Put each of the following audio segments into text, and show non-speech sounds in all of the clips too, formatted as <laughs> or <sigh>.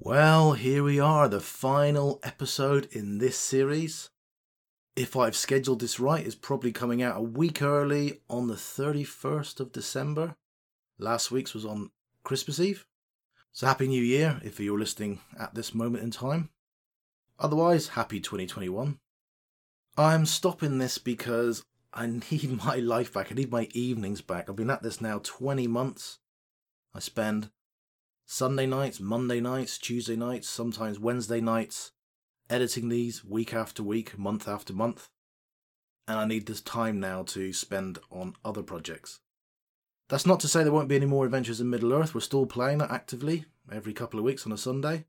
Well, here we are, the final episode in this series. If I've scheduled this right, it's probably coming out a week early on the 31st of December. Last week's was on Christmas Eve. So Happy New Year if you're listening at this moment in time. Otherwise, Happy 2021. I'm stopping this because I <laughs> need my life back. I need my evenings back. I've been at this now 20 months. I spend Sunday nights, Monday nights, Tuesday nights, sometimes Wednesday nights, editing these week after week, month after month. And I need this time now to spend on other projects. That's not to say there won't be any more adventures in Middle Earth. We're still playing that actively every couple of weeks on a Sunday.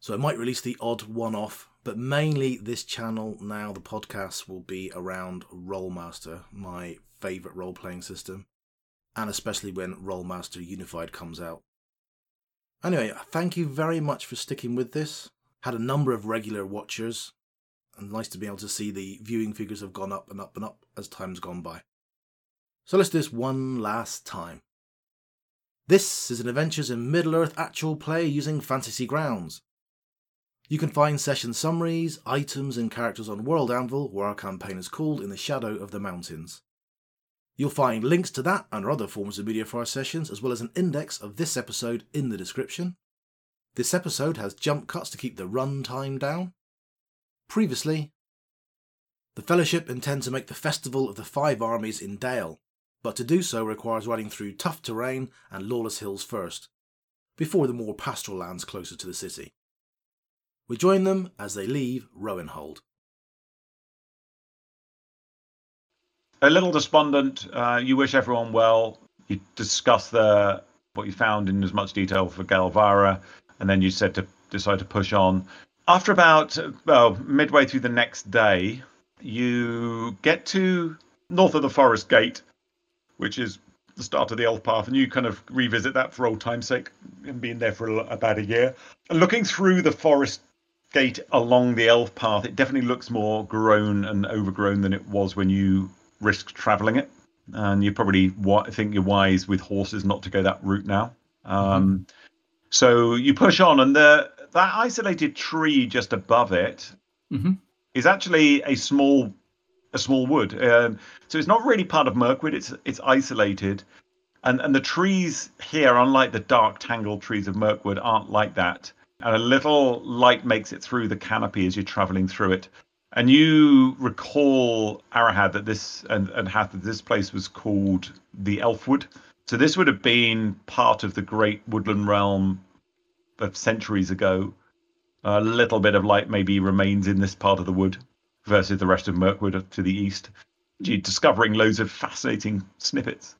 So I might release the odd one off, but mainly this channel now, the podcast will be around Rolemaster, my favourite role playing system, and especially when Rolemaster Unified comes out. Anyway, thank you very much for sticking with this. Had a number of regular watchers, and nice to be able to see the viewing figures have gone up and up and up as time's gone by. So let's do this one last time. This is an Adventures in Middle Earth actual play using Fantasy Grounds. You can find session summaries, items, and characters on World Anvil, where our campaign is called In the Shadow of the Mountains. You'll find links to that and other forms of media for our sessions, as well as an index of this episode in the description. This episode has jump cuts to keep the run time down. Previously, the Fellowship intend to make the Festival of the Five Armies in Dale, but to do so requires riding through tough terrain and lawless hills first, before the more pastoral lands closer to the city. We join them as they leave Rowenhold. A little despondent. Uh, you wish everyone well. You discuss the what you found in as much detail for Galvara, and then you said to decide to push on. After about well midway through the next day, you get to north of the forest gate, which is the start of the elf path, and you kind of revisit that for old time's sake, and being there for about a year. And looking through the forest gate along the elf path, it definitely looks more grown and overgrown than it was when you risk traveling it, and you probably think you're wise with horses not to go that route now. Um, mm-hmm. So you push on, and the that isolated tree just above it mm-hmm. is actually a small a small wood. Um, so it's not really part of Mirkwood. It's it's isolated, and and the trees here, unlike the dark tangled trees of Mirkwood, aren't like that. And a little light makes it through the canopy as you're traveling through it. And you recall Arahad that this and, and Hath that this place was called the Elfwood. So this would have been part of the great woodland realm of centuries ago. A little bit of light maybe remains in this part of the wood versus the rest of Mirkwood to the east. You're discovering loads of fascinating snippets.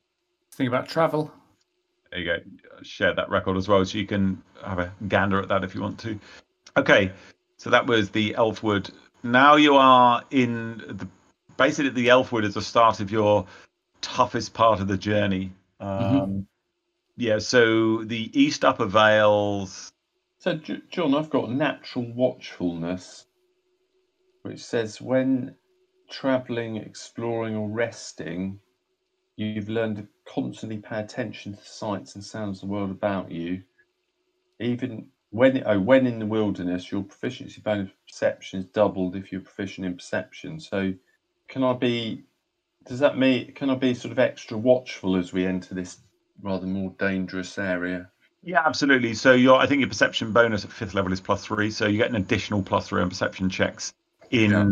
Think about travel. There you go. Share that record as well, so you can have a gander at that if you want to. Okay, so that was the Elfwood now you are in the basically the Elfwood is the start of your toughest part of the journey. Mm-hmm. Um, mm-hmm. Yeah, so the East Upper Vales. So, John, I've got natural watchfulness, which says when traveling, exploring, or resting, you've learned to constantly pay attention to the sights and sounds of the world about you, even when oh, when in the wilderness, your proficiency bonus perception is doubled if you're proficient in perception. So, can I be? Does that mean can I be sort of extra watchful as we enter this rather more dangerous area? Yeah, absolutely. So your I think your perception bonus at fifth level is plus three, so you get an additional plus three on perception checks in yeah.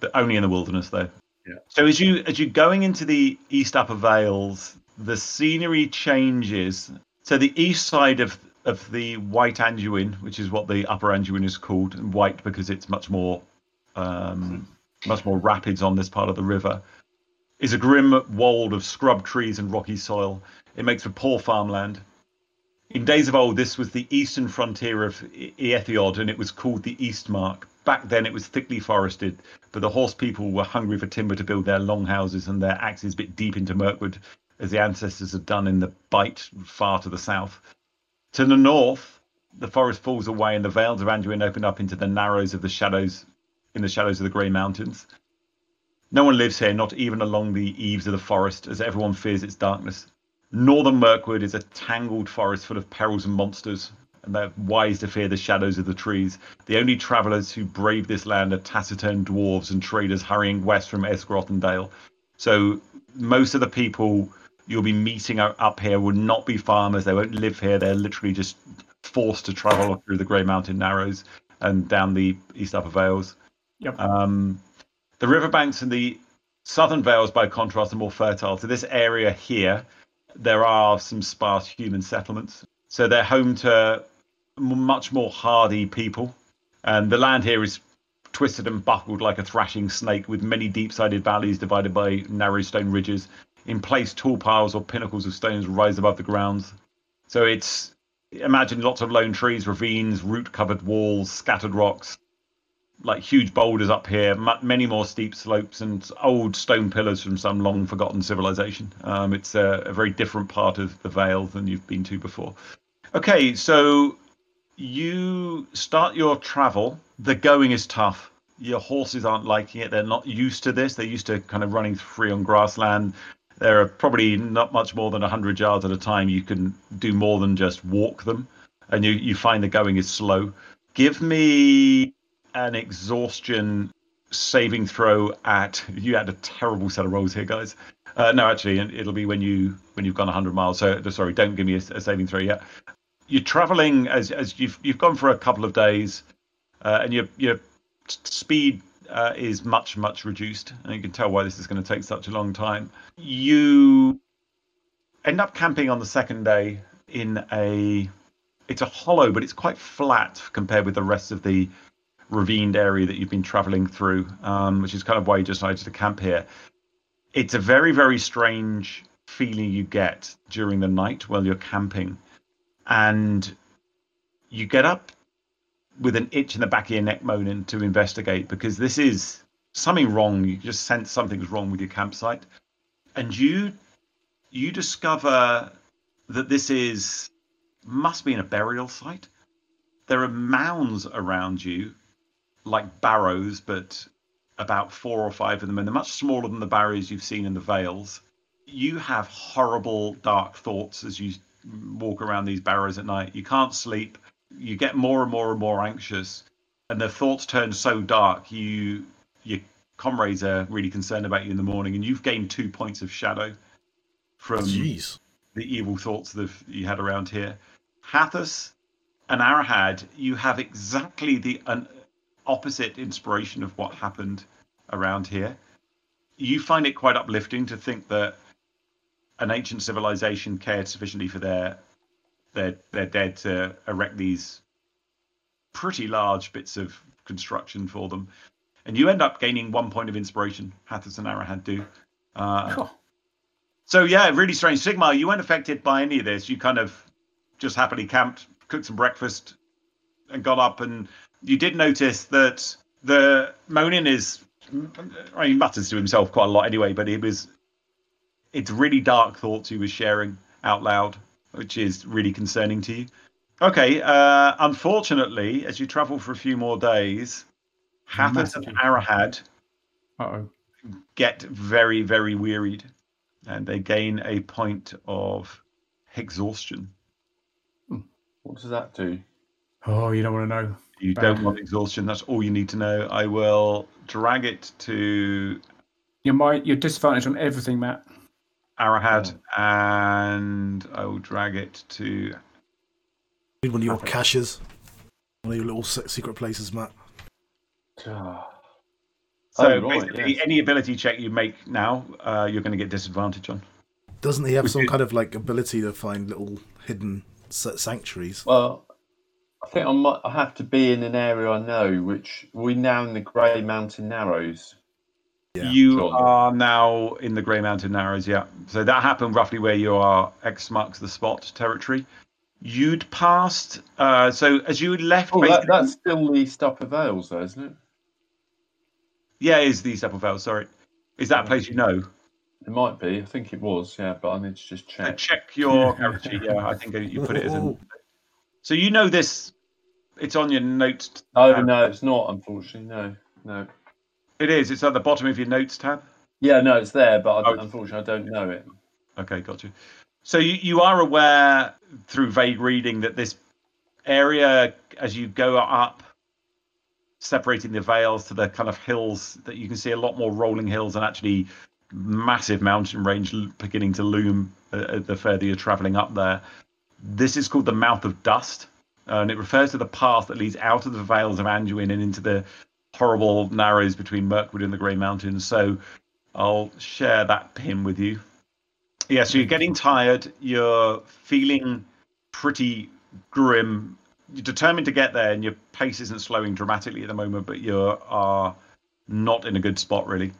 the, only in the wilderness though. Yeah. So as you as you're going into the East Upper Vales, the scenery changes. So the east side of of the White Anduin, which is what the Upper Anduin is called, white because it's much more um, much more rapids on this part of the river, is a grim wold of scrub trees and rocky soil. It makes for poor farmland. In days of old, this was the eastern frontier of Éothéod, and it was called the Eastmark. Back then, it was thickly forested, but the horse people were hungry for timber to build their long houses and their axes bit deep into Mirkwood, as the ancestors had done in the Bight far to the south. To the north, the forest falls away and the vales of Anduin open up into the narrows of the shadows in the shadows of the grey mountains. No one lives here, not even along the eaves of the forest, as everyone fears its darkness. Northern Mirkwood is a tangled forest full of perils and monsters. and they're wise to fear the shadows of the trees. The only travellers who brave this land are taciturn dwarves and traders hurrying west from Esgaroth and Dale. So most of the people you'll be meeting up here will not be farmers. They won't live here. They're literally just forced to travel through the Grey Mountain Narrows and down the East Upper Vales. Yep. Um, the riverbanks in the southern Vales, by contrast, are more fertile. So this area here, there are some sparse human settlements. So they're home to much more hardy people. And the land here is twisted and buckled like a thrashing snake, with many deep sided valleys divided by narrow stone ridges. In place, tall piles or pinnacles of stones rise above the ground. So it's imagine lots of lone trees, ravines, root covered walls, scattered rocks, like huge boulders up here, many more steep slopes, and old stone pillars from some long forgotten civilization. Um, it's a, a, very different part of the Vale than you've been to before. Okay, so you start your travel. The going is tough. Your horses aren't liking it. They're not used to this. They're used to kind of running free on grassland. There are probably not much more than 100 yards at a time. You can do more than just walk them, and you, you find the going is slow. Give me an exhaustion saving throw at. You had a terrible set of rolls here, guys. Uh, no, actually, it'll be when you when you've gone 100 miles. So sorry, don't give me a, a saving throw yet you're traveling as as you've you've gone for a couple of days, uh, and your your speed uh, is much much reduced, and you can tell why this is going to take such a long time. You end up camping on the second day in a it's a hollow, but it's quite flat compared with the rest of the ravined area that you've been traveling through, um, which is kind of why you decided to camp here. It's a very very strange feeling you get during the night while you're camping and you get up with an itch in the back of your neck moaning to investigate because this is something wrong. You just sense something's wrong with your campsite, and you you discover that this is must be in a burial site. There are mounds around you, like barrows, but about four or five of them, and they're much smaller than the barrows you've seen in the Vales. You have horrible, dark thoughts as you walk around these barrows at night. You can't sleep. You get more and more and more anxious, and the thoughts turn so dark. You your comrades are really concerned about you in the morning, and you've gained two points of shadow from Jeez. the evil thoughts that you had around here. Hathus and Arahad, you have exactly the an opposite inspiration of what happened around here. You find it quite uplifting to think that an ancient civilization cared sufficiently for their their their dead to erect these pretty large bits of construction for them, and you end up gaining one point of inspiration. Hathus and Arahad do. Uh, oh. So yeah, really strange. Sigmar, you weren't affected by any of this. You kind of just happily camped, cooked some breakfast, and got up. And you did notice that the moaning is. I mean, he mutters to himself quite a lot anyway, but it was it's really dark thoughts he was sharing out loud, which is really concerning to you. Okay, uh, unfortunately, as you travel for a few more days, Hathus and Arahad Uh-oh. get very, very wearied, and they gain a point of exhaustion. What does that do? Oh, you don't want to know. You Bad. don't want exhaustion. That's all you need to know. I will drag it to You're my you're disadvantaged on everything, Matt. Arahad, and I will drag it to. Need one of your Perfect. caches. One of your little secret places, Matt. Ah. So Oh, right, basically, yes. any ability check you make now, uh, you're going to get disadvantage on. Doesn't he have some kind of like ability to find little hidden sanctuaries? Well, I think I might I have to be in an area I know, which we now in the Grey Mountain Narrows. Yeah, you John. are now in the Grey Mountain Narrows, yeah. So that happened roughly where you are X marks the spot territory. You'd passed. Uh, so as you left, Oh, that, that's still the Stupper Vales, though, isn't it? yeah, it is the Stepple Vale. Sorry, is that a place you know? It might be. I think it was, yeah, but I need to just Uh, check. check your <laughs> character. Yeah, I think you put it as Ooh. an. <laughs> So you know this. It's on your notes. Oh no, it's not. Unfortunately, no, no. It is. It's at the bottom of your notes tab. Yeah, no, it's there, but Oh. unfortunately, I don't know it. Okay, got you. So you, you are aware through vague reading that this area as you go up, separating the vales to the kind of hills that you can see a lot more rolling hills and actually massive mountain range beginning to loom uh, uh, the further you're traveling up there. This is called the Mouth of Dust, uh, and it refers to the path that leads out of the Vales of Anduin and into the horrible narrows between Mirkwood and the Grey Mountains. So I'll share that pin with you. Yeah, so you're getting tired, you're feeling pretty grim. You're determined to get there, and your pace isn't slowing dramatically at the moment, but you are not in a good spot, really.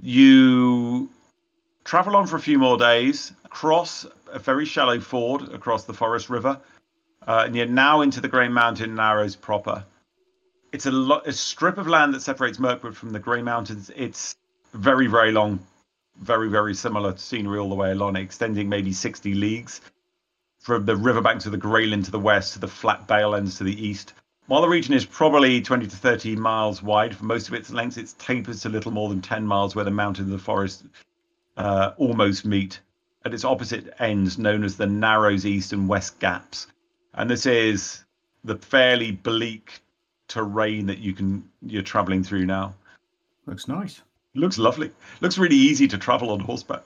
You travel on for a few more days, cross a very shallow ford across the Forest River, uh, and you're now into the Grey Mountain Narrows proper. It's a, lo- a strip of land that separates Mirkwood from the Grey Mountains. It's very, very long, very, very similar scenery all the way along, extending maybe 60 leagues from the riverbank to the Greylin to the west to the flat Dalelands to the east. While the region is probably 20 to 30 miles wide for most of its length, it tapers to little more than 10 miles where the mountains and the forest uh, almost meet at its opposite ends, known as the Narrows East and West Gaps. And this is the fairly bleak terrain that you can you're traveling through now. Looks nice. Looks lovely. Looks really easy to travel on horseback.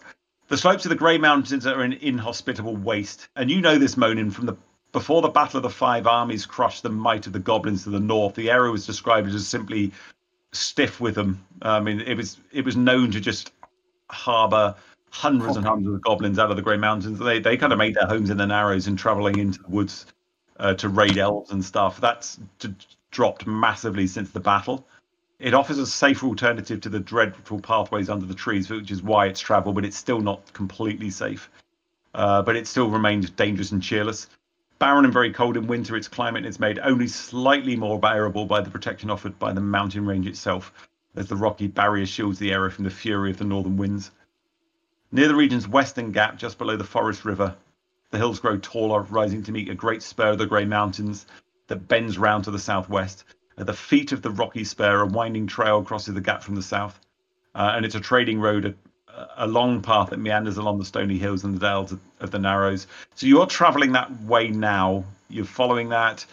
The slopes of the Grey Mountains are an inhospitable waste, and you know this, Monin, from the before the Battle of the Five Armies crushed the might of the goblins to the north. The area was described as simply stiff with them. I mean, it was it was known to just harbour hundreds and hundreds of goblins out of the Grey Mountains. They they kind of made their homes in the Narrows and travelling into the woods uh, to raid elves and stuff. That's d- dropped massively since the battle. It offers a safer alternative to the dreadful pathways under the trees, which is why it's travel, but it's still not completely safe. Uh, but it still remains dangerous and cheerless. Barren and very cold in winter, its climate is made only slightly more bearable by the protection offered by the mountain range itself, as the rocky barrier shields the area from the fury of the northern winds. Near the region's western gap, just below the Forest River, the hills grow taller, rising to meet a great spur of the Grey Mountains that bends round to the southwest. At the feet of the rocky spur, a winding trail crosses the gap from the south, uh, and it's a trading road, a, a long path that meanders along the stony hills and the dales of, of the Narrows. So you're travelling that way now. You're following that.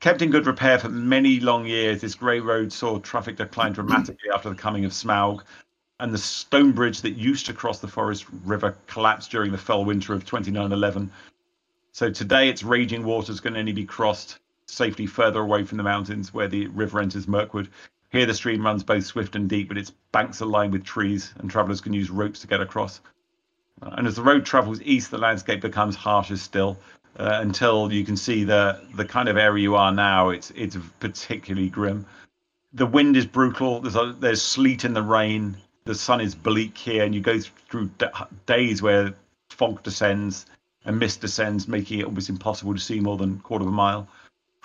Kept in good repair for many long years, this grey road saw traffic decline dramatically after the coming of Smaug, and the stone bridge that used to cross the Forest River collapsed during the fell winter of 2911. So today, its raging waters can only be crossed safely further away from the mountains where the river enters Mirkwood. Here, the stream runs both swift and deep, but its banks are lined with trees, and travellers can use ropes to get across. And as the road travels east, the landscape becomes harsher still uh, until you can see the the kind of area you are now. It's it's particularly grim. The wind is brutal. There's a, there's sleet in the rain. The sun is bleak here, and you go through d- days where fog descends and mist descends, making it almost impossible to see more than a quarter of a mile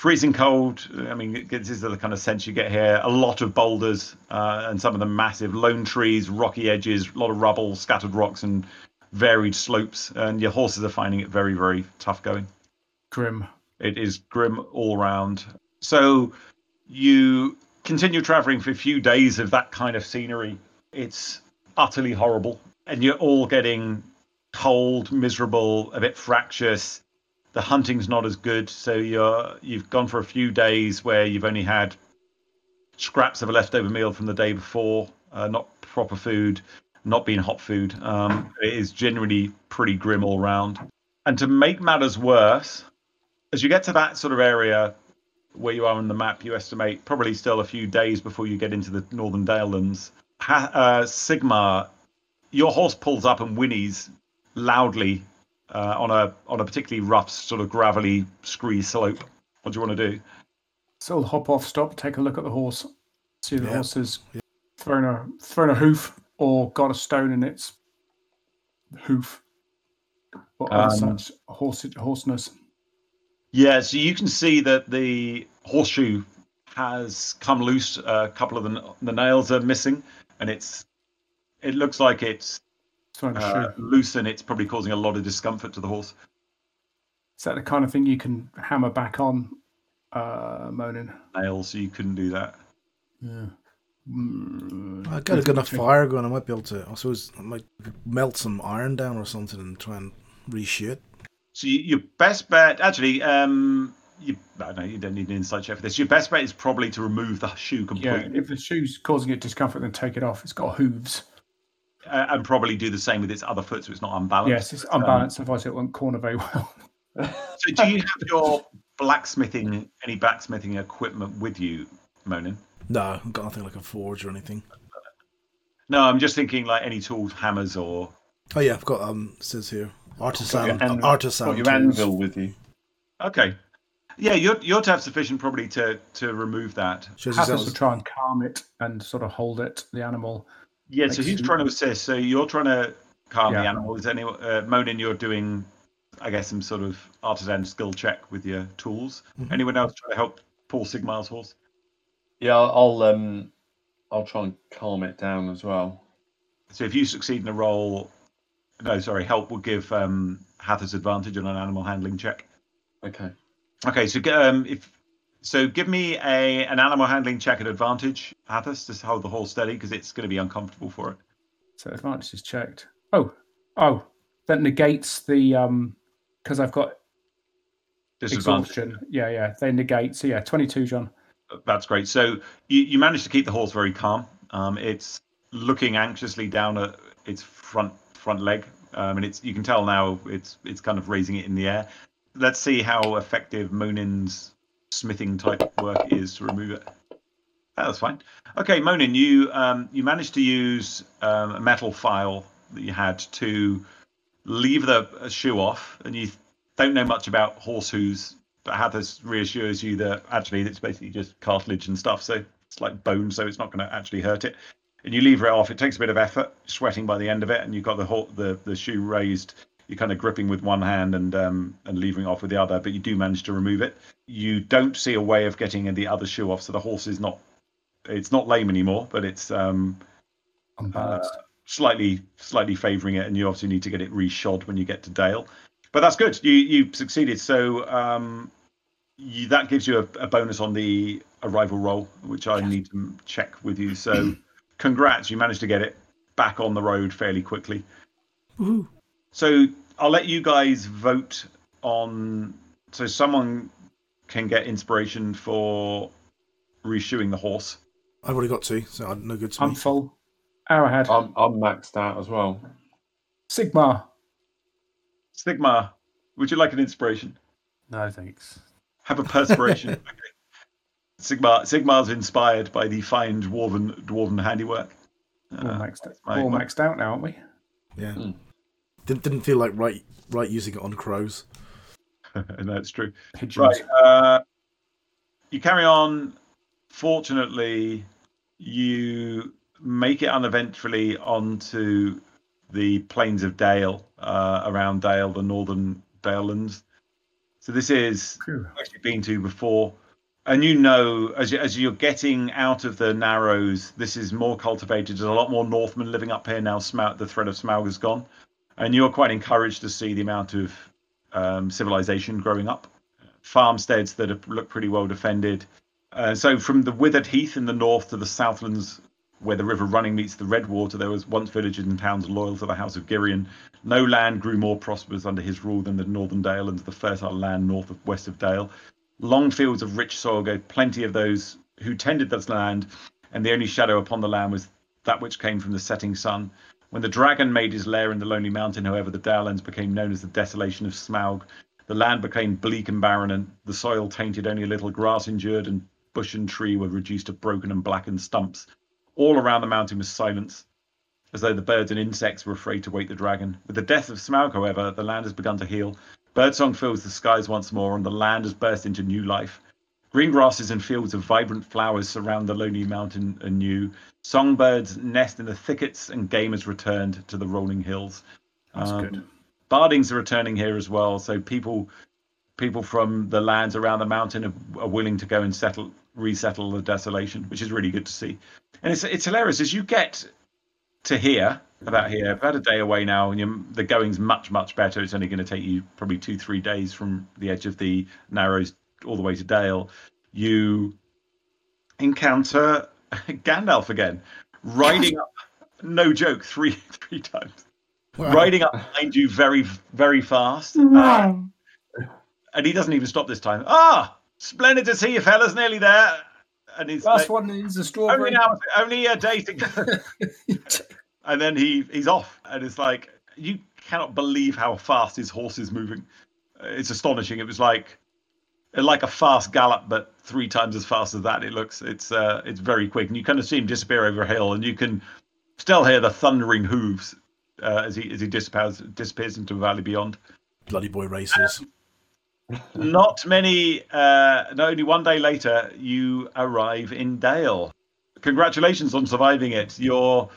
freezing cold. I mean, this is the kind of sense you get here. A lot of boulders uh, and some of the massive lone trees, rocky edges, a lot of rubble, scattered rocks, and varied slopes. And your horses are finding it very, very tough going. Grim. It is grim all round. So you continue traveling for a few days of that kind of scenery. It's utterly horrible. And you're all getting cold, miserable, a bit fractious. The hunting's not as good, so you're you've gone for a few days where you've only had scraps of a leftover meal from the day before, uh, not proper food, not being hot food. Um, it is generally pretty grim all round. And to make matters worse, as you get to that sort of area where you are on the map, you estimate probably still a few days before you get into the northern Dalelands. Ha- uh, Sigmar, your horse pulls up and whinnies loudly uh, on a on a particularly rough, sort of gravelly, scree slope. What do you want to do? So I'll hop off, stop, take a look at the horse, see if the Yeah. horse has thrown a thrown a hoof or got a stone in its hoof. Or other Um, such horse horseness. Yeah, so you can see that the horseshoe has come loose. A couple of the, the nails are missing, and it's it looks like it's Thrown a uh, shoe. loose, and it's probably causing a lot of discomfort to the horse. Is that the kind of thing you can hammer back on, uh, Monin? Nails, so you couldn't do that. Yeah. Mm, I got a good enough fire going. I might be able to. I suppose I might melt some iron down or something and try and reshoot. So you, your best bet, actually, um, you, I don't know you don't need an insight check for this. Your best bet is probably to remove the shoe completely. Yeah, if the shoe's causing it discomfort, then take it off. It's got hooves. Uh, and probably do the same with its other foot, so it's not unbalanced. Yes, it's Um, unbalanced, otherwise it won't corner very well. <laughs> So, do you have your blacksmithing, any blacksmithing equipment with you, Monin? No, I've got nothing like a forge or anything. No, I'm just thinking like any tools, hammers, or Oh yeah, I've got um says here artisan Got your an- artisan Got your tools. anvil with you. okay. Yeah, you're you're to have sufficient probably to to remove that. Shows Hathis yourselves- will try and calm it and sort of hold it, the animal. Yeah, so who's trying to assist? So you're trying to calm the Yeah. animal. Is any uh, Monin? You're doing, I guess, some sort of artisan skill check with your tools. Mhm. Anyone else trying to help Paul Sigmar's horse? Yeah, I'll, I'll um, I'll try and calm it down as well. So if you succeed in a roll, no, sorry, help will give um, Hathis advantage on an animal handling check. Okay. Okay, so um, if so, give me a an animal handling check at advantage, Hathis, to hold the horse steady because it's going to be uncomfortable for it. So advantage is checked. Oh, oh, that negates the um because I've got exhaustion. Yeah, yeah, they negate. So yeah, twenty-two, John. That's great. So you, you managed to keep the horse very calm. Um, it's looking anxiously down at its front front leg, um, and it's you can tell now it's it's kind of raising it in the air. Let's see how effective Monin's smithing type work is to remove it. Ah, That's fine. Okay, Monin, you um, you managed to use um, a metal file that you had to leave the shoe off, and you don't know much about horse hooves, but Hathis reassures you that actually it's basically just cartilage and stuff, so it's like bone, so it's not going to actually hurt it. And you leave it off. It takes a bit of effort, sweating by the end of it, and you've got the the the shoe raised. You're kind of gripping with one hand and um, and levering off with the other, but you do manage to remove it. You don't see a way of getting the other shoe off, so the horse is not it's not lame anymore, but it's um, Unbalanced. slightly slightly favouring it, and you obviously need to get it reshod when you get to Dale. But that's good. You you succeeded. So um, you, that gives you a, a bonus on the arrival roll, which I need to check with you. So congrats, you managed to get it back on the road fairly quickly. Woohoo. So I'll let you guys vote on. So someone can get inspiration for reshoeing the horse. I've already got two, so I'm no good to I'm me. full. Arahad. I'm I'm maxed out as well. Sigmar. Sigmar, would you like an inspiration? No, thanks. Have a perspiration. <laughs> okay. Sigmar Sigmar's inspired by the fine dwarven dwarven handiwork. All Uh, maxed, my- all maxed out now, aren't we? Yeah. Hmm. Didn't didn't feel like right right using it on crows. <laughs> And that's true. Pigeons. Right. Uh, you carry on. Fortunately, you make it uneventfully onto the plains of Dale, uh, around Dale, the northern Dalelands. So this is Phew. actually been to before. And you know, as, you, as you're getting out of the Narrows, this is more cultivated. There's a lot more Northmen living up here now. Smaug, the threat of Smaug has gone. And you're quite encouraged to see the amount of um, civilization growing up. Farmsteads that have, look pretty well defended. Uh, so from the withered heath in the north to the southlands, where the river running meets the Redwater, there was once villages and towns loyal to the House of Girion. No land grew more prosperous under his rule than the Northern Dale and the fertile land north of west of Dale. Long fields of rich soil gave plenty of those who tended this land, and the only shadow upon the land was that which came from the setting sun. When the dragon made his lair in the lonely mountain, however, the Dalelands became known as the desolation of Smaug. The land became bleak and barren, and the soil tainted only a little grass endured, and bush and tree were reduced to broken and blackened stumps. All around the mountain was silence, as though the birds and insects were afraid to wake the dragon. With the death of Smaug, however, the land has begun to heal. Birdsong fills the skies once more, and the land has burst into new life. Green grasses and fields of vibrant flowers surround the lonely mountain anew. Songbirds nest in the thickets, and game has returned to the rolling hills. That's Um, good. Bardings are returning here as well, so people people from the lands around the mountain are, are willing to go and settle resettle the desolation, which is really good to see. And it's it's hilarious as you get to here about here. I've had a day away now, and the going's much much better. It's only going to take you probably two three days from the edge of the Narrows all the way to Dale. You encounter <laughs> Gandalf again, riding up. No joke, three <laughs> three times Wow. riding up behind you very very fast uh, and he doesn't even stop this time. Ah, splendid to see you, fellas. Nearly there. And he's Last one is a only strawberry. now, only a day to go. <laughs> and then he he's off, and it's like you cannot believe how fast his horse is moving. Uh, It's astonishing. It was like like a fast gallop, but three times as fast as that. It looks. It's uh, it's very quick, and you kind of see him disappear over a hill, and you can still hear the thundering hooves uh, as he as he disappears disappears into a valley beyond. Bloody boy racers. Not many. Uh, no, only one day later, you arrive in Dale. Congratulations on surviving it. Your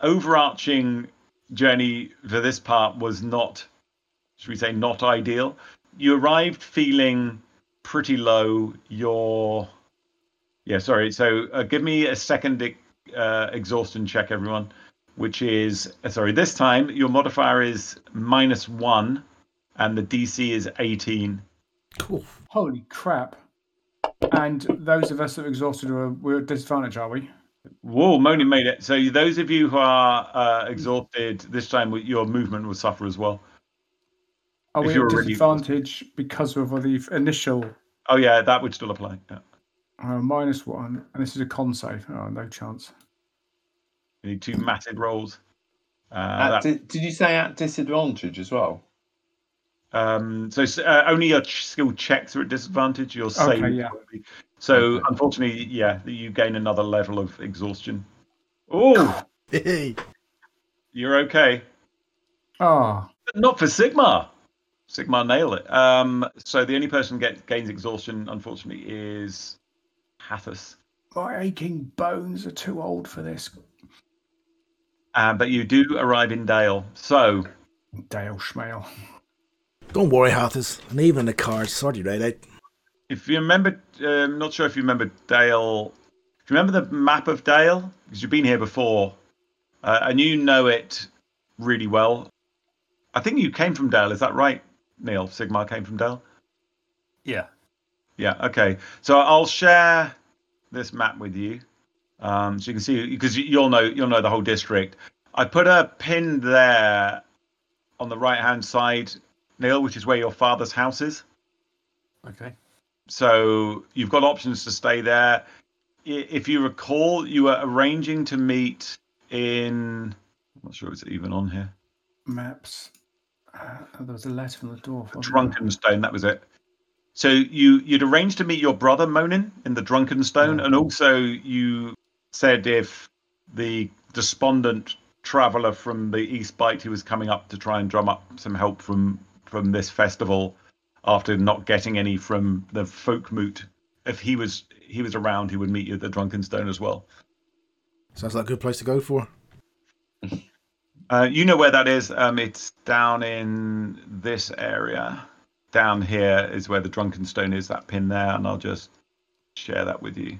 overarching journey for this part was not, should we say, not ideal. You arrived feeling pretty low. Your, yeah, sorry. So uh, give me a second uh, exhaustion check, everyone. Which is uh, sorry. This time your modifier is minus one, and the DC is eighteen. Cool. Holy crap! And those of us that are exhausted are we're at disadvantage, are we? Whoa, Moni made it. So those of you who are uh, exhausted this time, your movement will suffer as well. Are we you're at already disadvantage because of the initial Oh yeah, that would still apply. Yeah. uh, minus one? And this is a con save. Oh, no chance. You need two massive rolls. Uh, At that- di- did you say at disadvantage as well? um, so uh, only your ch- skill checks are at disadvantage. Your save. Okay, yeah. So Okay. unfortunately, yeah, you gain another level of exhaustion. Oh, <laughs> you're okay. Ah, But not for Sigmar. Sigmar nail it. Um, so the only person get gains exhaustion, unfortunately, is Hathus. my aching bones are too old for this. Uh, but you do arrive in Dale. So Dale Schmale. Don't worry, Hathis. And even in the car, sort you right out. if you remember, um, not sure if you remember Dale. Do you remember the map of Dale? Because you've been here before, uh, and you know it really well. I think you came from Dale. Is that right, Neil? Sigmar came from Dale. Yeah. Yeah. Okay. So I'll share this map with you, um, so you can see because you'll know you'll know the whole district. I put a pin there on the right hand side, Neil, which is where your father's house is. Okay. So you've got options to stay there. If you recall, you were arranging to meet in. I'm not sure it's even on here. Maps. Uh, there was a letter from the dwarf. wasn't there? Drunken Stone, that was it. So you you'd arranged to meet your brother Monin in the Drunken Stone, Oh. and also you said if the despondent traveller from the East Bight who was coming up to try and drum up some help from from this festival after not getting any from the folk moot, if he was he was around, he would meet you at the Drunken Stone as well. Sounds like a good place to go for. <laughs> Uh, you know where that is. Um, it's down in this area. Down here is where the Drunken Stone is. That pin there, and I'll just share that with you.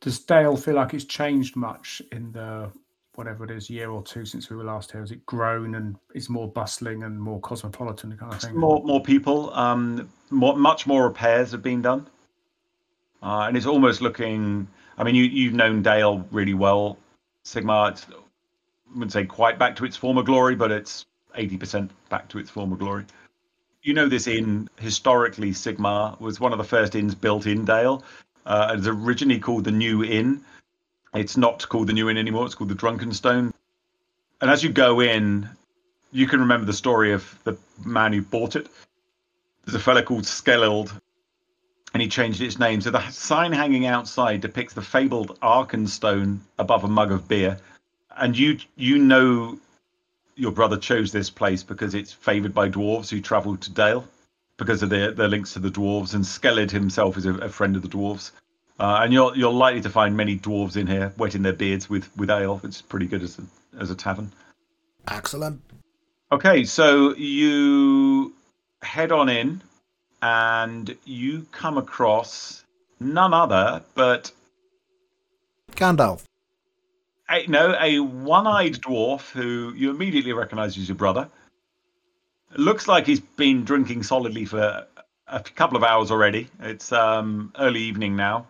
Does Dale feel like it's changed much in the whatever it is year or two since we were last here? Has it grown and is more bustling and more cosmopolitan kind of thing? More more people. Um, more, much more repairs have been done, uh, and it's almost looking. I mean, you you've known Dale really well, Sigmar. It's, wouldn't say quite back to its former glory, but it's eighty percent back to its former glory. You know this inn historically. Sigmar was one of the first inns built in Dale. Uh, it was originally called the New Inn. It's not called the New Inn anymore. It's called the Drunken Stone. And as you go in, you can remember the story of the man who bought it. There's a fellow called Skelild, and he changed its name. So the sign hanging outside depicts the fabled Arkenstone above a mug of beer. And you you know your brother chose this place because it's favoured by dwarves who travelled to Dale because of their, their links to the dwarves. And Skellid himself is a, a friend of the dwarves. Uh, and you're you're likely to find many dwarves in here wetting their beards with, with ale. It's pretty good as a, as a tavern. Excellent. Okay, so you head on in and you come across none other but Gandalf. A, no, a one-eyed dwarf who you immediately recognize as your brother. Looks like he's been drinking solidly for a couple of hours already. It's um, early evening now,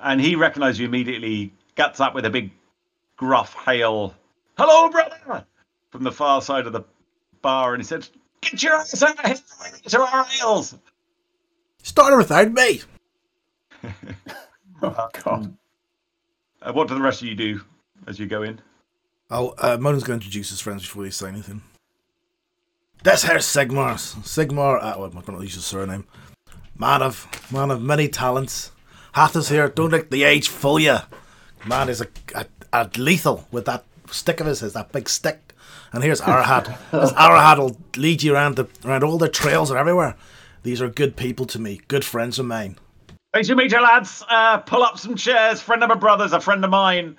and he recognizes you immediately. Gets up with a big, gruff hail, "Hello, brother!" from the far side of the bar, and he said, "Get your ass out of here to our ales!" Started without me. Oh <laughs> God. Uh, what do the rest of you do as you go in? Oh, uh, Monan's going to introduce his friends before he say anything. This here's Sigmar. Sigmar, uh, well, I'm not going to use his surname. Man of, man of many talents. Hath is here. Don't let the age fool you. Man is a, a, a lethal with that stick of his, his that big stick. And here's <laughs> Arahad. this Arahad will lead you around the around all the trails and everywhere. These are good people to me, good friends of mine. Nice to meet you, lads. Uh, pull up some chairs. Friend of my brother's, a friend of mine.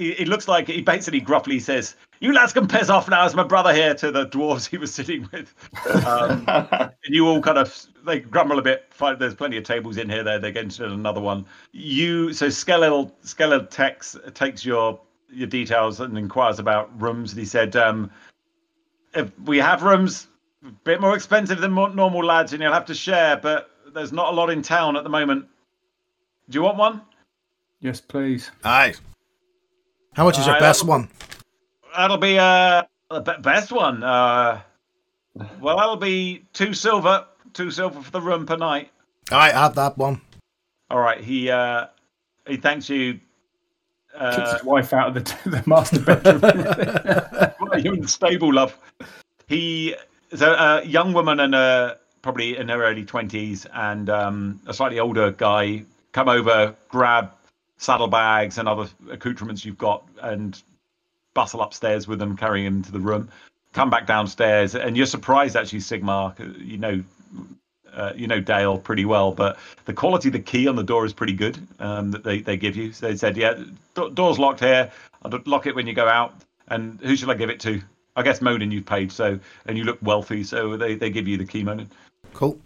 He, it looks like he basically gruffly says, "You lads can piss off now." As my brother here to the dwarves he was sitting with, um, <laughs> and you all kind of they grumble a bit. Fight, there's plenty of tables in here. There, they're getting to another one. You so Skeletal Skeletal takes takes your your details and inquires about rooms. And he said, um, "If we have rooms, a bit more expensive than mo- normal lads, and you'll have to share, but." There's not a lot in town at the moment. Do you want one? Yes, please. Aye. How much is your Aye, best that- one? That'll be uh, the be- best one. Uh, well, that'll be two silver, two silver for the room per night. I have that one. All right. He uh, he thanks you. Kicks Uh, his wife out of the, <laughs> the master bedroom. <laughs> well, you're in the stable, love. He is a, a young woman and a probably in her early twenties, and um, a slightly older guy come over, grab saddlebags and other accoutrements you've got, and bustle upstairs with them, carrying them to the room. Come back downstairs, and you're surprised actually, Sigmar. You know, uh, you know Dale pretty well, but the quality of the key on the door is pretty good um, that they, they give you. So they said, yeah, do- door's locked here. I'll lock it when you go out. And who should I give it to? I guess Monin you've paid, so and you look wealthy, so they, they give you the key, Monin. Cool.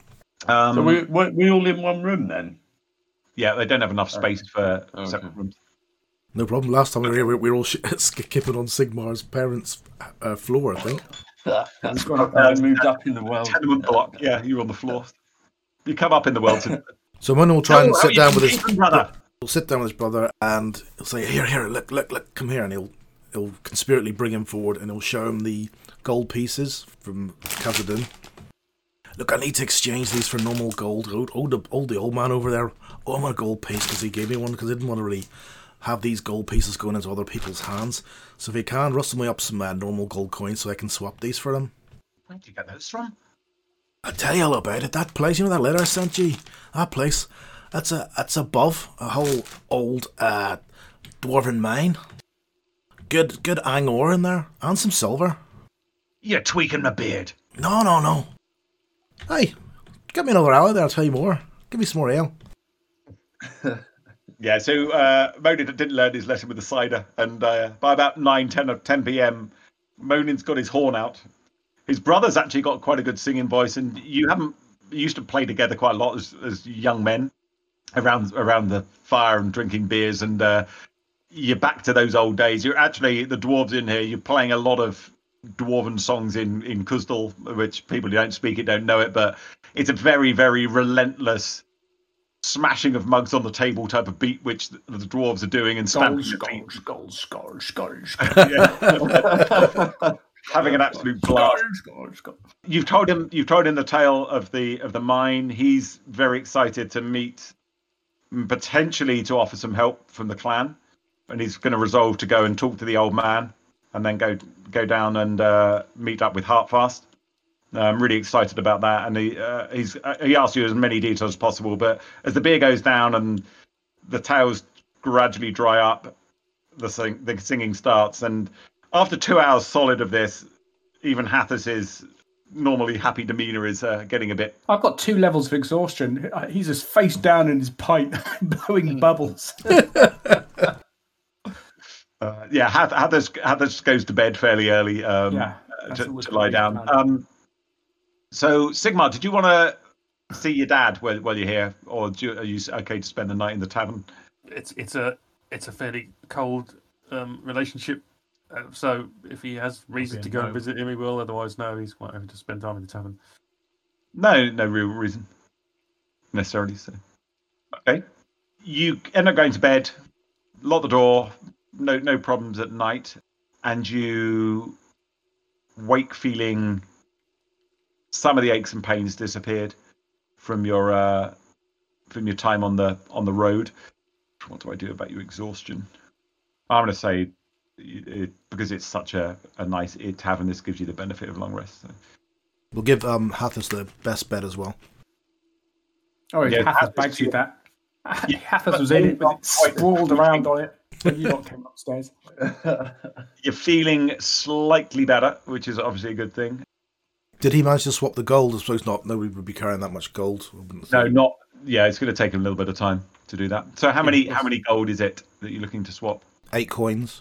Um, so we we we all in one room then. Yeah, they don't have enough space for Okay. separate rooms. No problem. Last time we were here, we we were all sh- <laughs> skipping on Sigmar's parents' uh, floor, I think. He's gone up I moved up in the world. Tenement block. Yeah, you're on the floor. You come up in the world. To, So Monan will try and Oh, how sit down with his brother. He'll sit down with his brother and he'll say, "Here, here, look, look, look, come here," and he'll he'll conspirately bring him forward and he'll show him the gold pieces from Khazad-dûm. Look, I need to exchange these for normal gold. Oh, oh, the, oh, the old man over there. Oh, my gold piece because he gave me one because I didn't want to really have these gold pieces going into other people's hands. So if he can, rustle me up some uh, normal gold coins so I can swap these for them. Where did you get those from? I'll tell you all about it. That place, you know that letter I sent you? That place, that's a that's above a whole old uh dwarven mine. Good good ang ore in there and some silver. You're tweaking my beard. No, no, no. Hey, give me another hour there. I'll tell you more. Give me some more ale. Yeah, so uh, Monin didn't learn his lesson with the cider, and uh, by about 9, 10, or 10 p.m., Monin's got his horn out. His brother's actually got quite a good singing voice, and you haven't you used to play together quite a lot as, as young men around around the fire and drinking beers, and uh, you're back to those old days. You're actually the dwarves in here. You're playing a lot of dwarven songs in in Khuzdul, which people who don't speak it don't know it, but it's a very very relentless smashing of mugs on the table type of beat, which the, the dwarves are doing and stamping <laughs> Yeah. <laughs> having an absolute blast. You've told him you've told him the tale of the of the mine. He's very excited to meet, mm, potentially to offer some help from the clan, and he's going to resolve to go and talk to the old man, and then go go down and uh, meet up with Heartfast. Uh, I'm really excited about that, and he uh, he's uh, he asks you as many details as possible. But as the beer goes down and the tales gradually dry up, the sing, the singing starts, and after two hours solid of this, even Hathas's normally happy demeanor is uh, getting a bit. I've got two levels of exhaustion. He's just face down in his pint, <laughs> blowing bubbles. <laughs> Uh, yeah, Hathas, Hathas goes to bed fairly early um, Yeah, uh, to, to lie down. Um, so, Sigmar, did you want to see your dad while, while you're here, or do you, are you okay to spend the night in the tavern? It's it's a it's a fairly cold um, relationship. Uh, so if he has reason to go and visit him, he will. Otherwise, no, he's quite happy to spend time in the tavern. No, no real reason necessarily. So, okay, you end up going to bed, lock the door, no no problems at night, and you wake feeling some of the aches and pains disappeared. from your uh, from your time on the on the road. What do I do about your exhaustion? I'm going to say it, because it's such a, a nice it tavern. This gives you the benefit of long rest. So. We'll give um, Hathis the best bet as well. Oh, yeah, Hathis bags you that. <laughs> Hathis was in it, but it sprawled around on it you lot came upstairs. <laughs> You're feeling slightly better, which is obviously a good thing. Did he manage to swap the gold? I suppose not. Nobody would be carrying that much gold. No, not. Yeah, it's going to take a little bit of time to do that. So, how many how many gold is it that you're looking to swap? Eight coins.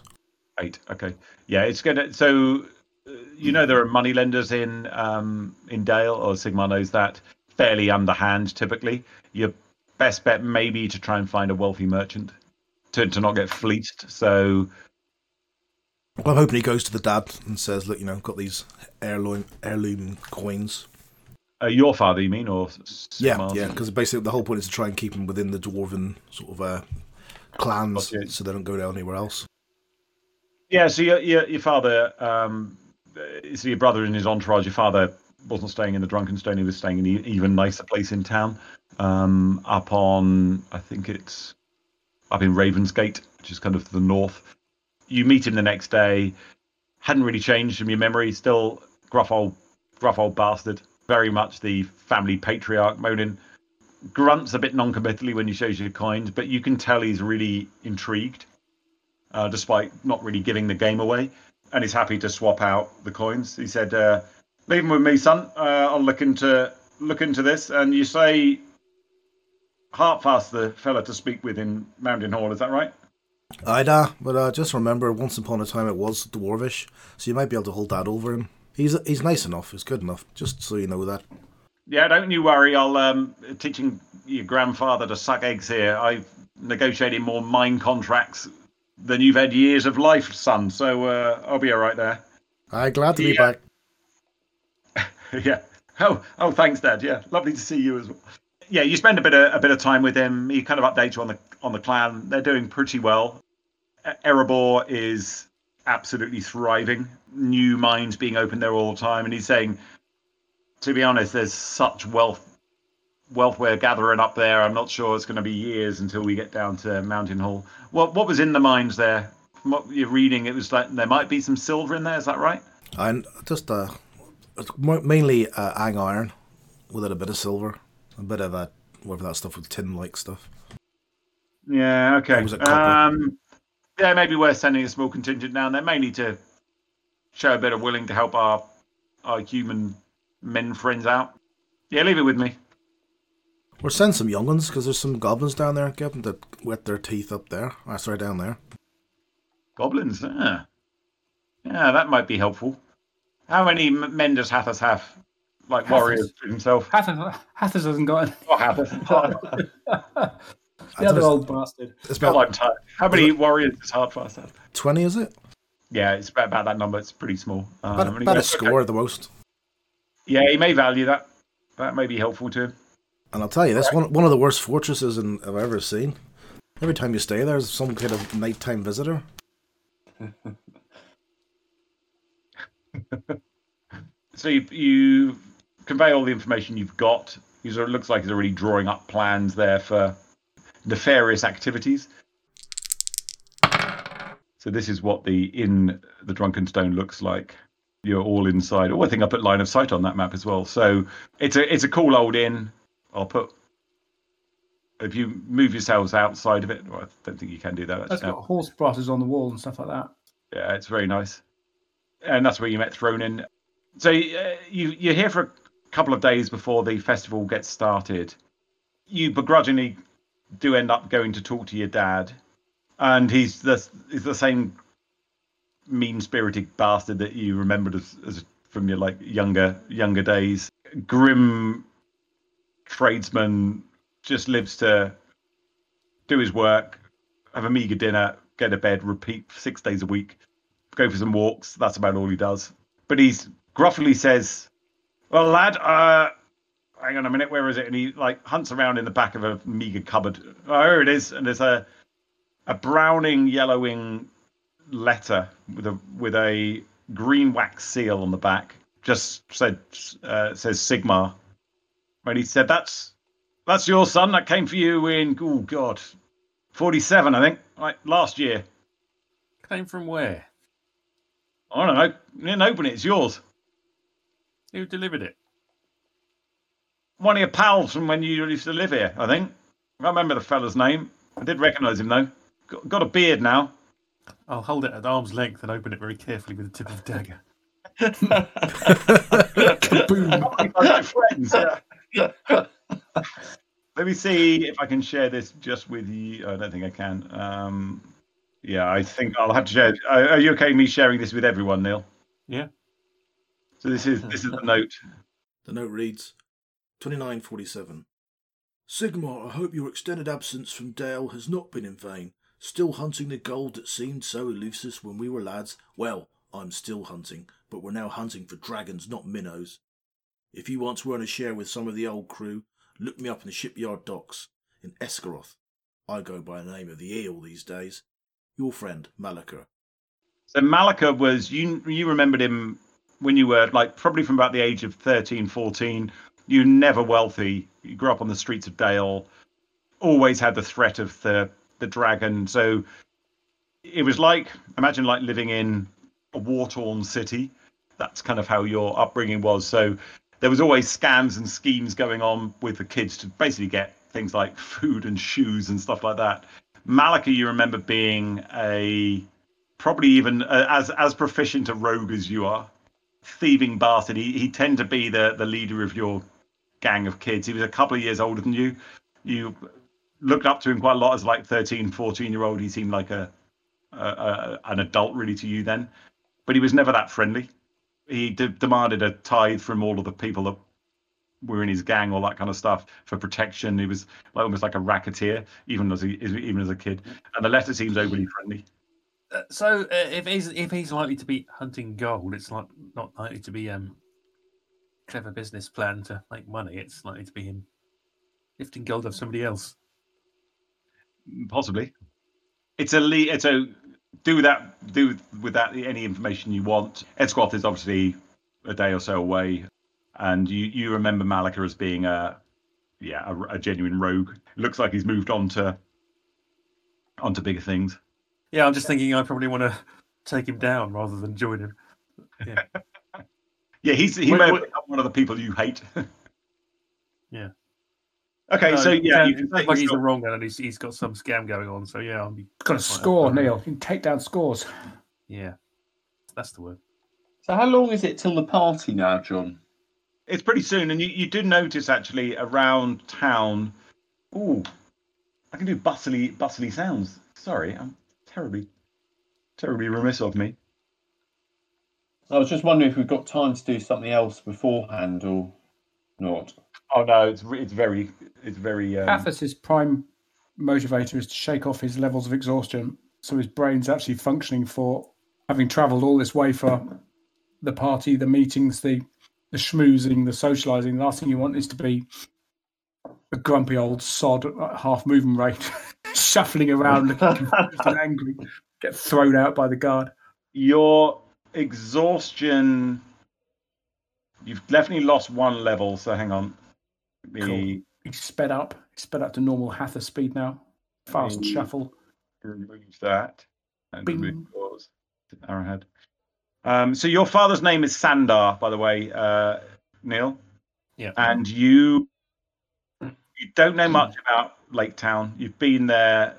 Eight. Okay. Yeah, it's gonna. So, uh, you know, there are money lenders in um, in Dale, or Sigmar knows that. Fairly underhand, typically. Your best bet maybe to try and find a wealthy merchant to to not get fleeced. So. Well, I'm hoping he goes to the dad and says, "Look, you know, I've got these heirloom heirloom coins." Uh, your father, you mean, or yeah, yeah? Because basically the whole point is to try and keep them within the dwarven sort of uh, clans, okay. so they don't go down anywhere else. Yeah, so your your, your father, um, so your brother and his entourage. Your father wasn't staying in the Drunken Stone; he was staying in an even nicer place in town, um, up on I think it's up in Ravensgate, which is kind of the north. You meet him the next day. Hadn't really changed from your memory. Still gruff old, gruff old bastard. Very much the family patriarch. Monin grunts a bit non-committally when he shows you coins, but you can tell he's really intrigued uh, despite not really giving the game away. And he's happy to swap out the coins. He said, uh, "Leave them with me, son. Uh, I'll look into look into this." And you say, "Hartfast, the fella to speak with in Mountain Hall. Is that right?" Ida, but uh, just remember, once upon a time it was dwarvish, so you might be able to hold that over him. He's he's nice enough. He's good enough. Just so you know that. Yeah, don't you worry. I'll um teaching your grandfather to suck eggs here. I've negotiated more mine contracts than you've had years of life, son. So uh, I'll be all right there. I'm glad to be back. <laughs> yeah. Oh, oh, thanks, Dad. Yeah, lovely to see you as well. Yeah, you spend a bit of a bit of time with him. He kind of updates you on the on the clan. They're doing pretty well. Erebor is absolutely thriving. New mines being opened there all the time, and he's saying, to be honest, there's such wealth wealth we're gathering up there. I'm not sure it's going to be years until we get down to Mountain Hall. What what was in the mines there? From what you're reading, it was like there might be some silver in there. Is that right? And just uh, mainly uh, ang iron with a bit of silver, a bit of that whatever that stuff with tin like stuff. Yeah. Okay. Um, yeah, maybe we're sending a small contingent down there, mainly to show a bit of willing to help our our human men friends out. Yeah, leave it with me. Or send some young ones because there's some goblins down there. Get them to wet their teeth up there. I sorry, down there. Goblins, yeah. Yeah, that might be helpful. How many men does Hathis have? Like warriors himself? Hathis, Hathis hasn't got any. Oh, Hathis. <laughs> the other old bastard. It's about like How many warriors does Hardfast have? 20, is it? Yeah, it's about, about that number. It's pretty small. Um, about, about a score okay. at the most. Yeah, he may value that. That may be helpful to him. And I'll tell you, that's one one of the worst fortresses in, I've ever seen. Every time you stay there, there's some kind of nighttime visitor. <laughs> so you, you convey all the information you've got. It looks like he's already drawing up plans there for nefarious activities. So this is what the in the Drunken Stone looks like. You're all inside. Oh, I think I put line of sight on that map as well. So it's a it's a cool old inn. I'll put. If you move yourselves outside of it, well, I don't think you can do that. That's got horse brasses on the wall and stuff like that. Yeah, it's very nice, and that's where you met Thronin. So uh, you you're here for a couple of days before the festival gets started. You begrudgingly do end up going to talk to your dad, and he's the he's the same mean spirited bastard that you remembered as, as from your like younger younger days. Grim tradesman just lives to do his work, have a meager dinner, go to bed, repeat six days a week, go for some walks. That's about all he does. But he's gruffly says, "Well, lad, uh, hang on a minute, where is it?" And he like hunts around in the back of a meager cupboard. Oh, here it is, and there's a a browning, yellowing letter with a with a green wax seal on the back. Just said uh, says Sigmar. and he said, "That's That's your son. That came for you in oh god, forty-seven, I think. like last year. Came from where? I don't know. You didn't open it. It's yours. Who delivered it? One of your pals from when you used to live here. I think. I remember the fella's name. I did recognise him though. Got, got a beard now. I'll hold it at arm's length and open it very carefully with the tip of the dagger. <laughs> My <laughs> friends. Let me see if I can share this just with you. I don't think I can. Um, yeah, I think I'll have to share. Are, are you okay with me sharing this with everyone, Neil? Yeah. So this is this is the note. <laughs> The note reads 2947. Sigmar, I hope your extended absence from Dale has not been in vain. Still hunting the gold that seemed so elusive when we were lads? Well, I'm still hunting, but we're now hunting for dragons, not minnows. If you once were on a share with some of the old crew, look me up in the shipyard docks in Esgaroth. I go by the name of the Eel these days. Your friend, Malika. So Malika was you you remembered him when you were like probably from about the age of 13, 14. You were never wealthy. You grew up on the streets of Dale. Always had the threat of the the dragon. So it was like imagine like living in a war torn city. That's kind of how your upbringing was. So there was always scams and schemes going on with the kids to basically get things like food and shoes and stuff like that. Malika, you remember being a probably even uh, as as proficient a rogue as you are, thieving bastard. He he tended to be the the leader of your gang of kids. He was a couple of years older than you. You looked up to him quite a lot as like 13, 14 year old. He seemed like a, a, a an adult really to you then, but he was never that friendly. He de- demanded a tithe from all of the people that were in his gang, all that kind of stuff for protection. He was like almost like a racketeer, even as a, even as a kid. And the letter seems overly friendly. So uh, if he's if he's likely to be hunting gold, it's like not likely to be um clever business plan to make money. It's likely to be him lifting gold off somebody else. Possibly, it's a le- it's a do that do with that any information you want. Esgaroth is obviously a day or so away, and you you remember Malika as being a yeah a, a genuine rogue. looks like he's moved on to onto bigger things. Yeah, I'm just thinking I probably want to take him down rather than join him. Yeah. <laughs> Yeah, he's he Wait, may wait. become one of the people you hate. <laughs> Yeah. Okay, No, so yeah, it you can sounds like he's a wrong one and he's, he's got some scam going on. So yeah, I'll be Got a score, Neil. You can take down scores. Yeah, that's the word. So how long is it till the party now, John? it's pretty soon, and you, you do notice actually around town. Ooh, I can do bustly bustly sounds. Sorry, I'm terribly terribly remiss of me. I was just wondering if we've got time to do something else beforehand or not. Oh no, it's it's very it's very. Um, Athos's prime motivator is to shake off his levels of exhaustion, so his brain's actually functioning for having travelled all this way for the party, the meetings, the the schmoozing, the socialising. The last thing you want is to be a grumpy old sod at half moving rate, <laughs> shuffling around, looking <laughs> confused and angry, get thrown out by the guard. your exhaustion. You've definitely lost one level. So hang on. The Cool. He's sped up. He's sped up to normal Hatha speed now. Fast Mm. shuffle. remove that and Bing. remove yours. Arrowhead. Um, so your father's name is Sandar, by the way, uh, Neil, Yeah. and you you don't know much about Lake Town. You've been there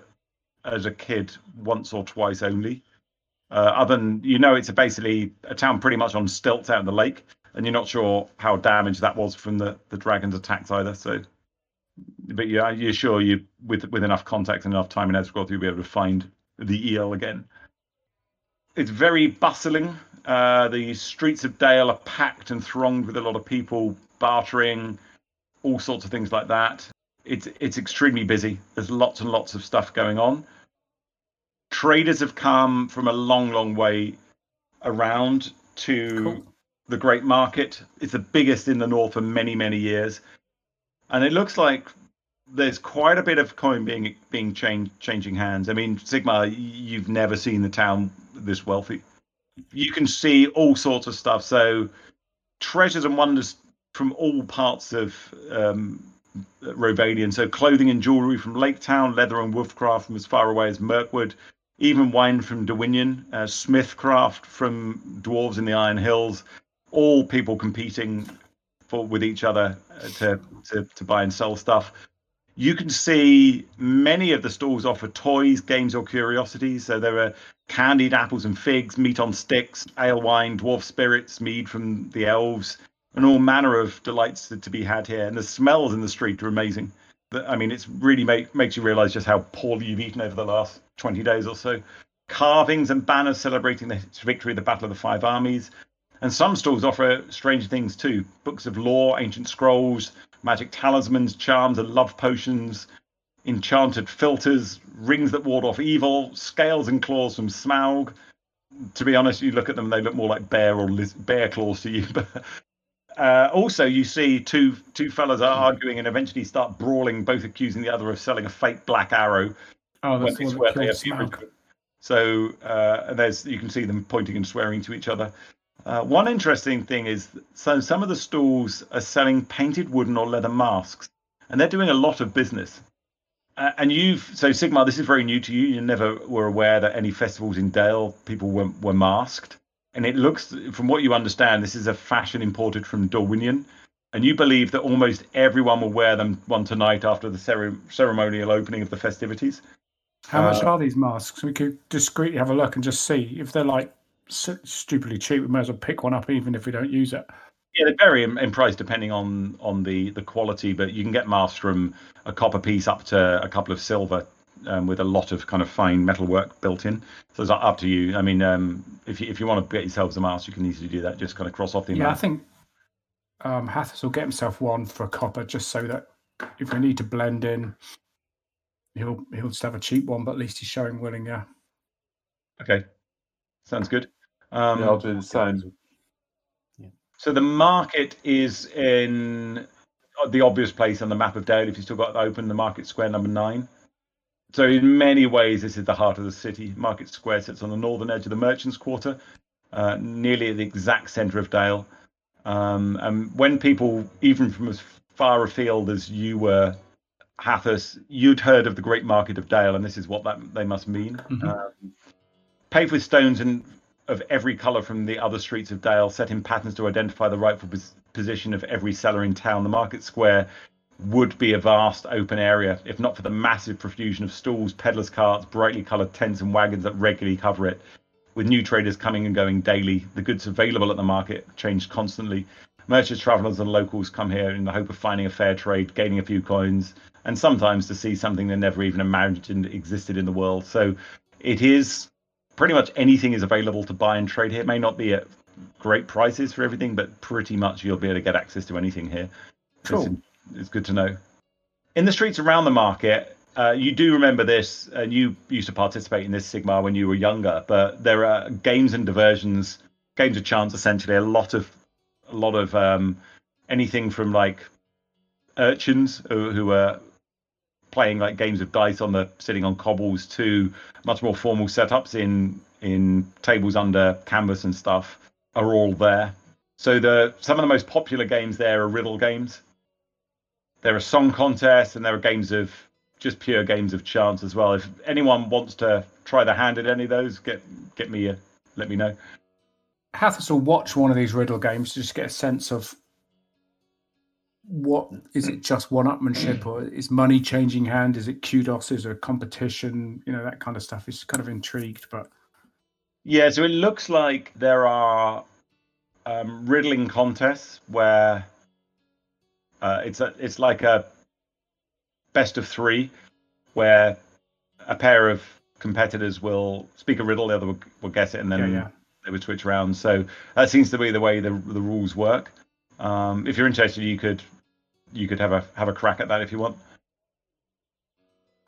as a kid once or twice only. Uh, other than you know, it's a basically a town pretty much on stilts out in the lake, and you're not sure how damaged that was from the the dragon's attacks either. So, but yeah, you're sure you with with enough contact and enough time in Esgaroth, you'll be able to find the eel again. It's very bustling. Uh, the streets of Dale are packed and thronged with a lot of people bartering, all sorts of things like that. It's it's extremely busy. There's lots and lots of stuff going on. Traders have come from a long, long way around to Cool. the Great Market. It's the biggest in the north for many, many years, and it looks like there's quite a bit of coin being being changed, changing hands. I mean, Sigmar, you've never seen the town this wealthy. You can see all sorts of stuff. So treasures and wonders from all parts of um, Rhovanion. So clothing and jewelry from Lake Town, leather and woofcraft from as far away as Mirkwood, even wine from Dorwinion, uh, smithcraft from dwarves in the Iron Hills. All people competing for with each other uh, to, to to buy and sell stuff. You can see many of the stalls offer toys, games, or curiosities. So there are candied apples and figs, meat on sticks, ale wine, dwarf spirits, mead from the elves, and all manner of delights to, to be had here. And the smells in the street are amazing. I mean, it's really make, makes you realize just how poorly you've eaten over the last 20 days or so. Carvings and banners celebrating the victory of the Battle of the Five Armies. And some stalls offer strange things too books of lore, ancient scrolls, magic talismans, charms, and love potions, enchanted philters, rings that ward off evil, scales and claws from Smaug. To be honest, you look at them, they look more like bear or liz- bear claws to you. <laughs> But uh, also, you see two two fellas are arguing and eventually start brawling, both accusing the other of selling a fake black arrow. Oh, that's the they one swear they have people Smaug. to it. So uh, there's you can see them pointing and swearing to each other. Uh, one interesting thing is so some of the stalls are selling painted wooden or leather masks, and they're doing a lot of business. Uh, and you've so Sigmar, this is very new to you. You never were aware that any festivals in Dale people were, were masked, and it looks, from what you understand, this is a fashion imported from Dorwinion, and you believe that almost everyone will wear them one tonight after the cere- ceremonial opening of the festivities. How much Uh, are these masks? We could discreetly have a look and just see if they're like stupidly cheap. We might as well pick one up even if we don't use it. Yeah, they vary in, in price depending on on the the quality, but you can get masks from a copper piece up to a couple of silver, um, with a lot of kind of fine metalwork built in. So it's up to you. I mean, um, if you if you want to get yourselves a mask, you can easily do that. Just kind of cross off the Yeah, I think um, Hathis will get himself one for a copper just so that if we need to blend in, he'll he'll just have a cheap one, but at least he's showing willing. Yeah. Okay, sounds good. Um, yeah, I'll do the same. So the market is in the obvious place on the map of Dale. If you've still got it open, the market square number nine. So in many ways, this is the heart of the city. Market Square sits on the northern edge of the Merchants' Quarter, uh, nearly at the exact centre of Dale. Um, and when people, even from as far afield as you were, Hathis, you'd heard of the Great Market of Dale, and this is what that they must mean. Mhm. Um, paved with stones and of every colour from the other streets of Dale, set in patterns to identify the rightful pos- position of every seller in town. The market square would be a vast open area, if not for the massive profusion of stalls, peddlers' carts, brightly coloured tents, and wagons that regularly cover it. With new traders coming and going daily, the goods available at the market change constantly. Merchants, travellers, and locals come here in the hope of finding a fair trade, gaining a few coins, and sometimes to see something they never even imagined existed in the world. So it is pretty much anything is available to buy and trade here. It may not be at great prices for everything, but pretty much you'll be able to get access to anything here. Cool. It's, good to know. In the streets around the market, uh, you do remember this, and you used to participate in this Sigmar when you were younger. But there are games and diversions, games of chance, essentially. A lot of, a lot of um, anything from like urchins who, who are playing like games of dice on the sitting on cobbles to much more formal setups in in tables under canvas and stuff are all there. So the some of the most popular games there are riddle games. There are song contests and there are games of just pure games of chance as well. If anyone wants to try their hand at any of those, get get me a, let me know. Hathis will watch one of these riddle games to just get a sense of what is it just one upmanship or is money changing hand? Is it kudos? Is it a competition? You know, that kind of stuff. He's kind of intrigued, but Yeah, so it looks like there are um, riddling contests where uh, it's a, it's like a best of three, where a pair of competitors will speak a riddle, the other will, will guess it, and then yeah, yeah. they would switch around. So that seems to be the way the the rules work. Um, if you're interested, you could you could have a have a crack at that if you want.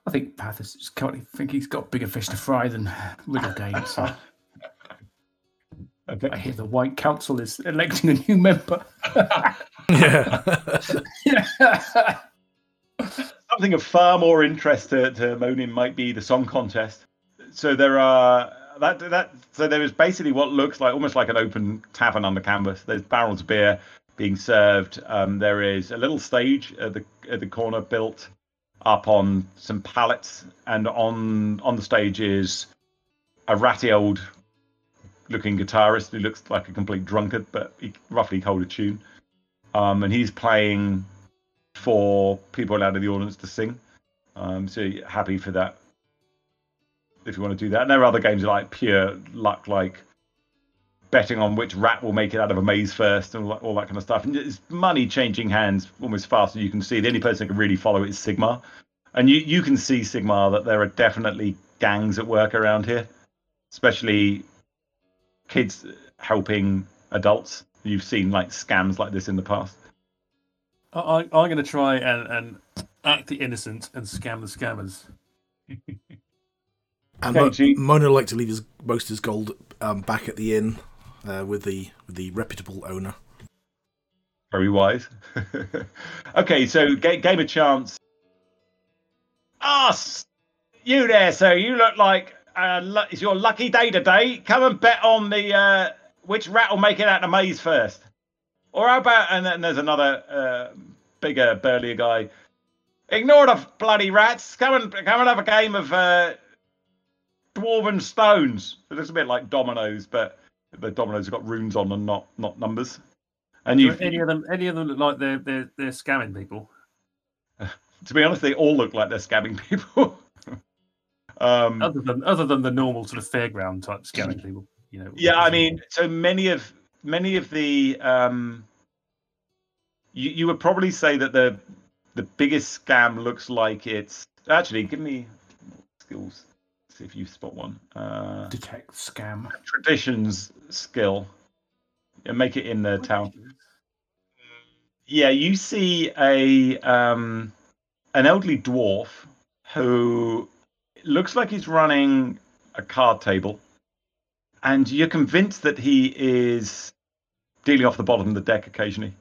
I think Hathis just can't think he's got bigger fish to fry than riddle games. So Okay. <laughs> I hear the White Council is electing a new member. Yeah. <laughs> something of far more interest to, to Monin might be the song contest. So there are that that so there is basically what looks like almost like an open tavern on the canvas. There's barrels of beer, being served. Um, there is a little stage at the at the corner built up on some pallets, and on on the stage is a ratty old looking guitarist who looks like a complete drunkard, but he roughly hold a tune. Um, and he's playing for people out of the audience to sing. Um, so happy for that if you want to do that. And there are other games like pure luck, like betting on which rat will make it out of a maze first and all that kind of stuff. And it's money changing hands almost faster. You can see the only person who can really follow it is Sigmar. And you, you can see, Sigmar, that there are definitely gangs at work around here, especially kids helping adults. You've seen like scams like this in the past. I, I, I'm going to try and, and act the innocent and scam the scammers. <laughs> And Okay, Mo- Mona would like to leave his most of his gold um, back at the inn uh, with the with the reputable owner. Very wise. <laughs> okay, so ga- game of chance. Ah, you there, sir. You look like uh, it's your lucky day today. Come and bet on the uh, which rat will make it out of the maze first. Or how about and then there's another uh, bigger, burlier guy. Ignore the bloody rats. Come and come and have a game of uh, dwarven stones. It looks a bit like dominoes, but the dominoes have got runes on and not not numbers. And you, any of them, any of them look like they're they're they're scamming people. <laughs> to be honest, they all look like they're scamming people. <laughs> um, Other than other than the normal sort of fairground type scamming people, you know. yeah, I mean, so many of many of the um, you you would probably say that the the biggest scam looks like it's actually give me skills. See if you spot one. Uh, Detect scam. traditions skill. and make it in the town. Yeah, you see a um, an elderly dwarf who looks like he's running a card table, and you're convinced that he is dealing off the bottom of the deck occasionally.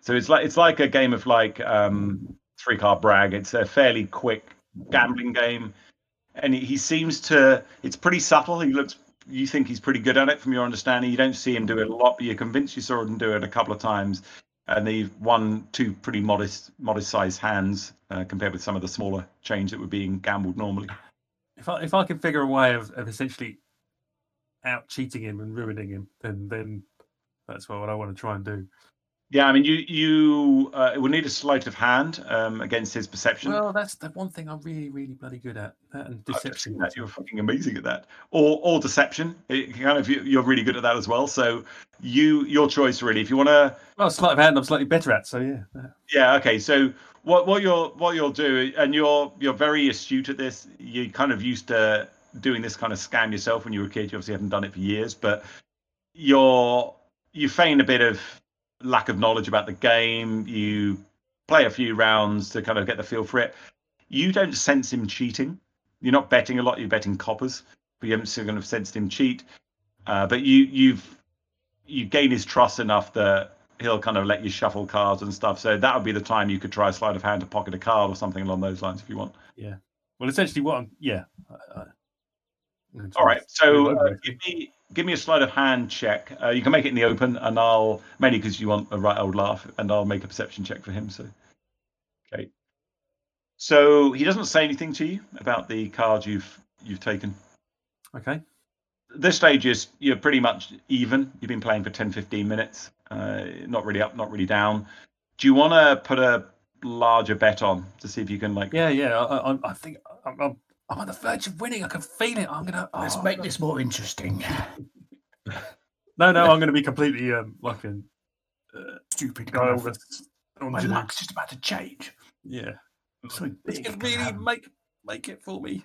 So it's like it's like a game of like um, three card brag. It's a fairly quick gambling game, and he, seems to. It's pretty subtle. He looks. You think he's pretty good at it from your understanding. You don't see him do it a lot, but you're convinced you saw him do it a couple of times and they've won two pretty modest modest sized hands uh, compared with some of the smaller change that were being gambled normally. If I if I can figure a way of, of essentially out cheating him and ruining him, then then that's what I want to try and do. Yeah, I mean you you uh, will need a sleight of hand um, against his perception. Well, that's the one thing I'm really really bloody good at. That and deception. that you're fucking amazing at that, or or deception. It kind of you- you're really good at that as well. So you your choice really. If you want to Well, sleight of hand, I'm slightly better at. So yeah. yeah. Yeah. Okay. So what what you'll what you'll do, and you're you're very astute at this. You kind of used to doing this kind of scam yourself when you were a kid. You obviously haven't done it for years, but you're you feign a bit of lack of knowledge about the game. You play a few rounds to kind of get the feel for it. You don't sense him cheating. You're not betting a lot. You're betting coppers, but you haven't sort of sensed him cheat. Uh, but you you've you gain his trust enough that he'll kind of let you shuffle cards and stuff. So that would be the time you could try a sleight of hand to pocket a card or something along those lines if you want. Yeah. Well, essentially, what I'm yeah. I, All right. So uh, give me give me a sleight of hand check. Uh, you can make it in the open, and I'll mainly because you want a right old laugh, and I'll make a perception check for him. So okay. So he doesn't say anything to you about the card you've you've taken. okay. This stage is you're pretty much even. You've been playing for 10, 15 minutes. Uh, not really up, not really down. Do you want to put a larger bet on to see if you can like Yeah, yeah. I, I, I think I'm, I'm, I'm on the verge of winning. I can feel it. I'm gonna. Let's oh, make this more interesting. <laughs> No, no. I'm gonna be completely um like a Stupid guy. guy. with My on to- luck's just about to change. Yeah. Something It's big gonna can really happen. make make it for me.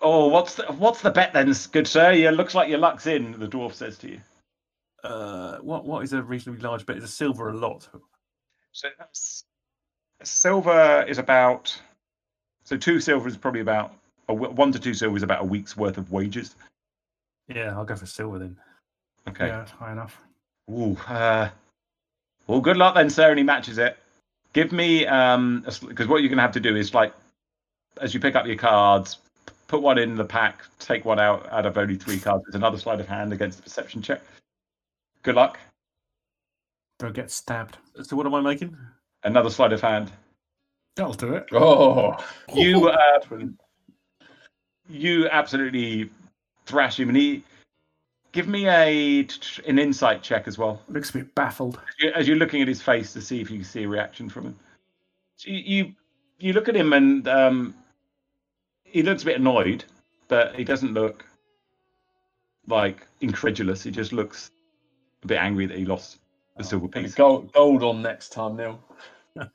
Oh, what's the what's the bet then, good sir? Yeah, looks like your luck's in. The dwarf says to you. Uh, what what is a reasonably large bet? Is a silver a lot? So that's silver is about. So two silver is probably about a, w- one to two silver is about a week's worth of wages. Yeah, I'll go for silver then. Okay. Yeah, that's high enough. Ooh. Uh, well, good luck then, sir. And he matches it. Give me um because what you're gonna have to do is like, as you pick up your cards, put one in the pack, take one out out of only three cards. It's another sleight of hand against the perception check. Good luck. Bro get stabbed. So what am I making? Another sleight of hand. That'll do it. Oh, You uh, <laughs> you absolutely thrash him, and he give me a an insight check as well. Looks a bit baffled. As you- as you're looking at his face to see if you can see a reaction from him. So you you, you look at him and um, he looks a bit annoyed, but he doesn't look like incredulous. He just looks a bit angry that he lost the silver piece. gold, gold on next time, Neil. <laughs> I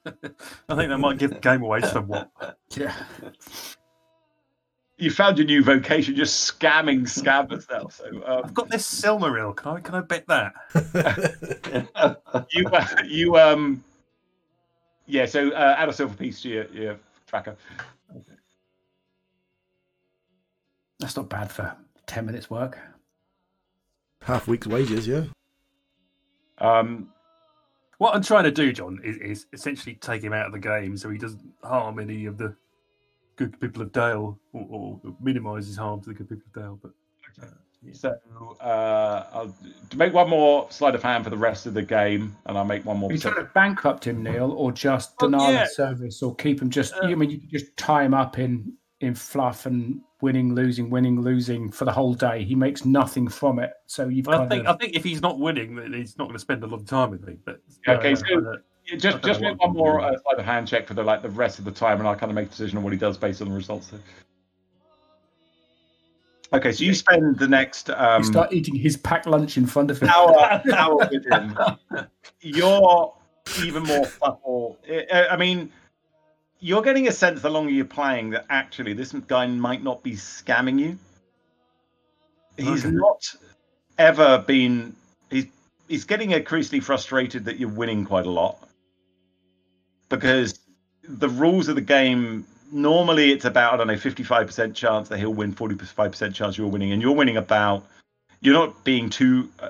think that might give the game away somewhat. Yeah. You found your new vocation, just scamming <laughs> scammers now. So um, I've got this Silmaril. Can I can I bet that? <laughs> you uh, you um yeah. So uh, add a silver piece to your, your tracker. That's not bad for 10 minutes work. Half week's wages, yeah. Um, What I'm trying to do, John, is, is essentially take him out of the game so he doesn't harm any of the good people of Dale or, or minimise his harm to the good people of Dale. But uh, yeah. So uh, I'll to make one more sleight of hand for the rest of the game, and I'll make one more. Are you trying percent- to bankrupt him, Neil, or just Oh, deny yeah. the service, or keep him just? Uh, you mean you could just tie him up in in fluff and winning, losing, winning, losing for the whole day? He makes nothing from it. So you've Well, I kind think I think if he's not winning, then he's not going to spend a lot of time with me. But Okay, uh, so- uh, Yeah, just just make one more uh, sleight of hand check for the like the rest of the time, and I'll kind of make a decision on what he does based on the results. Okay, so you spend the next um, you start eating his packed lunch in front of him. hour <laughs> hour with him. You're even more subtle. I I mean, you're getting a sense the longer you're playing that actually this guy might not be scamming you. He's Okay. not ever been. He's he's getting increasingly frustrated that you're winning quite a lot because the rules of the game normally it's about I don't know 55% chance that he'll win, 45% chance you're winning, and you're winning about. You're not being too uh,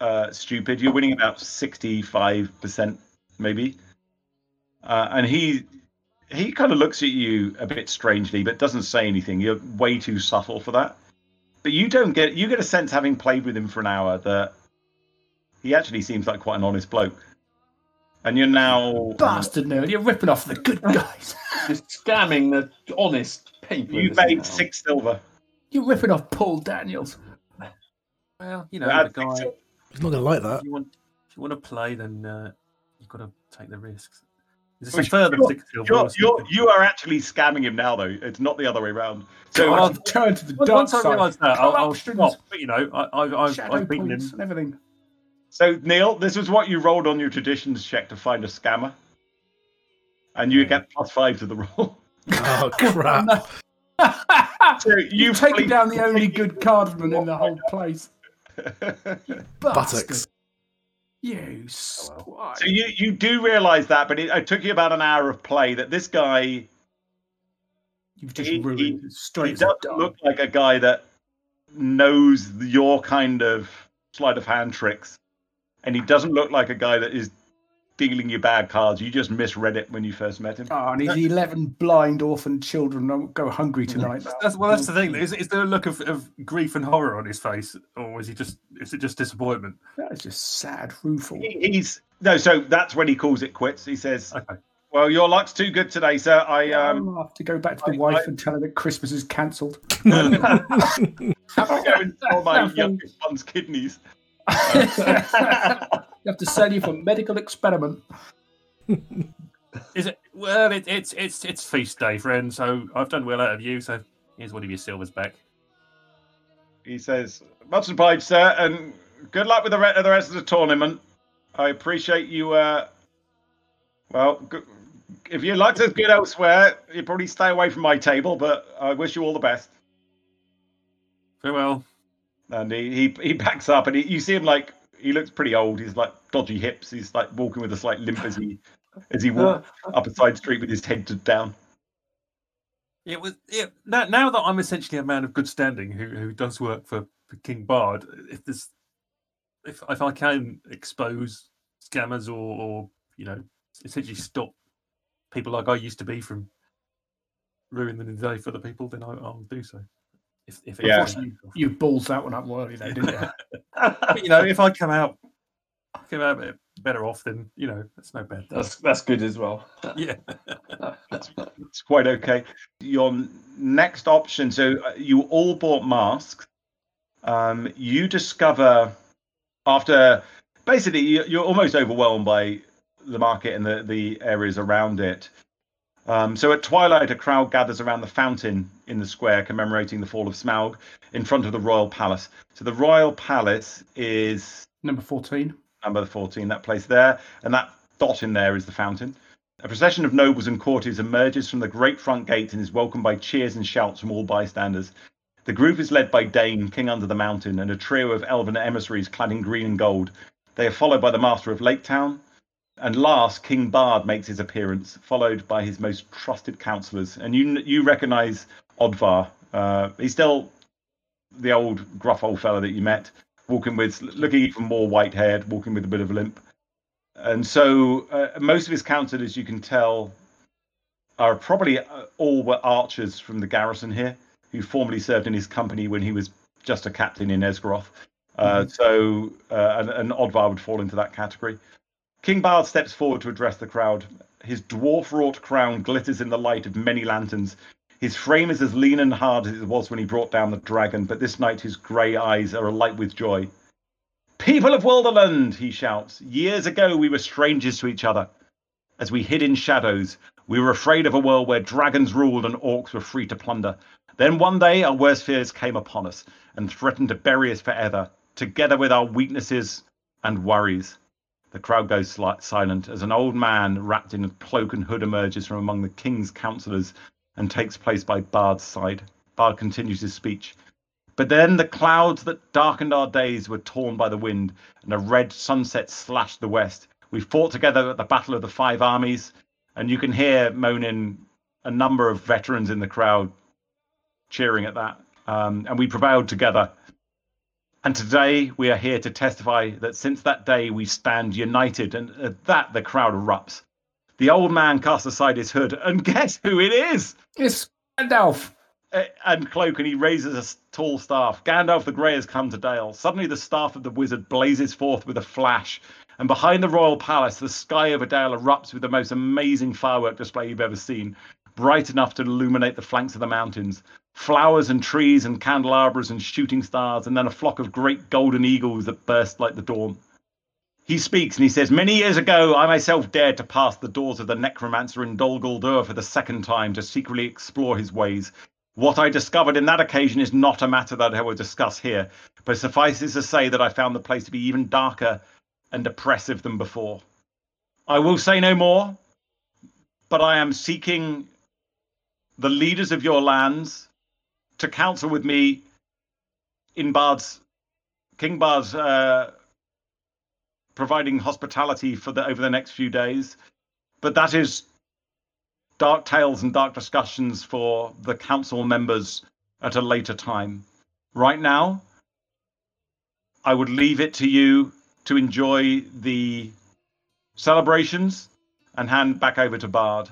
uh, stupid. You're winning about 65% maybe, uh, and he he kind of looks at you a bit strangely, but doesn't say anything. You're way too subtle for that. But you don't get you get a sense having played with him for an hour that he actually seems like quite an honest bloke. And you're now Bastard, Neil! You're ripping off the good guys. <laughs> you're scamming the honest people. you this made town. six silver. You're ripping off Paul Daniels. well, you know, Add the guy. silver. He's not going to like that. If you want, if you want to play, then uh, you've got to take the risks. Is this Well, a further you're- six silver? You're, you're, you are actually scamming him now, though. It's not the other way around. So God, I've turned to the Once- dark Once I realise that, I'll, I'll Corruptions, stop. But you know, I, I've, I've, I've beaten him. and everything. So Neil, this is what you rolled on your traditions check to find a scammer, and you hmm. get plus five to the <laughs> roll. Oh, crap. <laughs> So You've you've taken played- down the only good cardman in the whole place. <laughs> Buttocks. You Oh, swine. so you you do realise that, but it, it took you about an hour of play that this guy You've just he- ruined he- it he straight as doesn't a look like a guy that knows your kind of sleight of hand tricks, and he doesn't look like a guy that is dealing you bad cards. You just misread it when you first met him. Oh, and his 11 blind orphan children don't go hungry tonight. That's, well, that's the thing. Is, is there a look of, of grief and horror on his face, or is he just is it just disappointment? That is just sad, rueful. He- He's no, so that's when he calls it quits. He says, Okay. "Well, your luck's too good today, sir. I um, I'll have to go back to the I- wife I- and tell her that Christmas is cancelled. <laughs> have to go and <laughs> sell my youngest son's kidneys." You have to sell you for medical experiment. Is it? Well, it, it's it's it's feast day, friend. So I've done well out of you. So here's one of your silvers back. He says, "Much obliged, sir, and good luck with the, re- the rest of the tournament. I appreciate you. Uh, well, g- if your luck's as good elsewhere, you'd probably stay away from my table. But I wish you all the best." Farewell. And he he, he backs up, and he, you see him like he looks pretty old. He's like dodgy hips. He's like walking with a slight limp as he as he walks <laughs> up a side street with his head down. It was yeah. Now, now that I'm essentially a man of good standing who who does work for, for King Bard, if this if if I can expose scammers or or you know essentially stop people like I used to be from ruining the day for the people, then I, I'll do so. If if it Yeah. forces me to. You balls that one up early, though, didn't you? <laughs> But, you know, if I come out, come out better off than you know. That's no bad. That's that's good as well. <laughs> yeah. <laughs> It's quite okay. Your next option. So uh, you all bought masks. Um, you discover after basically you- you're almost overwhelmed by the market and the the areas around it. Um, so at twilight, a crowd gathers around the fountain in the square commemorating the fall of Smaug in front of the royal palace. So the royal palace is Number 14. number 14, that place there, and that dot in there is the fountain. A procession of nobles and courtiers emerges from the great front gate and is welcomed by cheers and shouts from all bystanders. The group is led by Dáin, King Under the Mountain, and a trio of elven emissaries clad in green and gold. They are followed by the Master of Lake Town, and last, King Bard makes his appearance, followed by his most trusted councillors. And you you recognise Odvar. Uh, he's still the old gruff old fella that you met, walking with, looking even more white haired, walking with a bit of a limp. And so uh, most of his councillors, you can tell, are probably uh, all were archers from the garrison here, who formerly served in his company when he was just a captain in Esgaroth. Uh, So, uh, and, and Odvar would fall into that category. King Bard steps forward to address the crowd. His dwarf wrought crown glitters in the light of many lanterns. His frame is as lean and hard as it was when he brought down the dragon, but this night his grey eyes are alight with joy. People of Wilderland, he shouts, years ago we were strangers to each other. As we hid in shadows, we were afraid of a world where dragons ruled and orcs were free to plunder. Then one day our worst fears came upon us and threatened to bury us forever, together with our weaknesses and worries. The crowd goes silent as an old man wrapped in a cloak and hood emerges from among the king's councillors and takes place by Bard's side. Bard continues his speech. But then the clouds that darkened our days were torn by the wind, and a red sunset slashed the west. We fought together at the Battle of the Five Armies, and you can hear moaning a number of veterans in the crowd cheering at that. Um, and we prevailed together. And today we are here to testify that since that day we stand united, and at that the crowd erupts. The old man casts aside his hood, and <laughs> guess who it is? It's Gandalf. And cloak, and he raises a tall staff. Gandalf the Grey has come to Dale. Suddenly, the staff of the wizard blazes forth with a flash, and behind the royal palace, the sky over Dale erupts with the most amazing firework display you've ever seen, bright enough to illuminate the flanks of the mountains. Flowers and trees and candelabras and shooting stars, and then a flock of great golden eagles that burst like the dawn. He speaks and he says, Many years ago, I myself dared to pass the doors of the necromancer in Dol Guldur for the second time to secretly explore his ways. What I discovered in that occasion is not a matter that I will discuss here, but suffices to say that I found the place to be even darker and oppressive than before. I will say no more, but I am seeking the leaders of your lands to counsel with me in Bard's King Bard's uh, providing hospitality for the over the next few days. But that is dark tales and dark discussions for the council members at a later time. Right now, I would leave it to you to enjoy the celebrations and hand back over to Bard.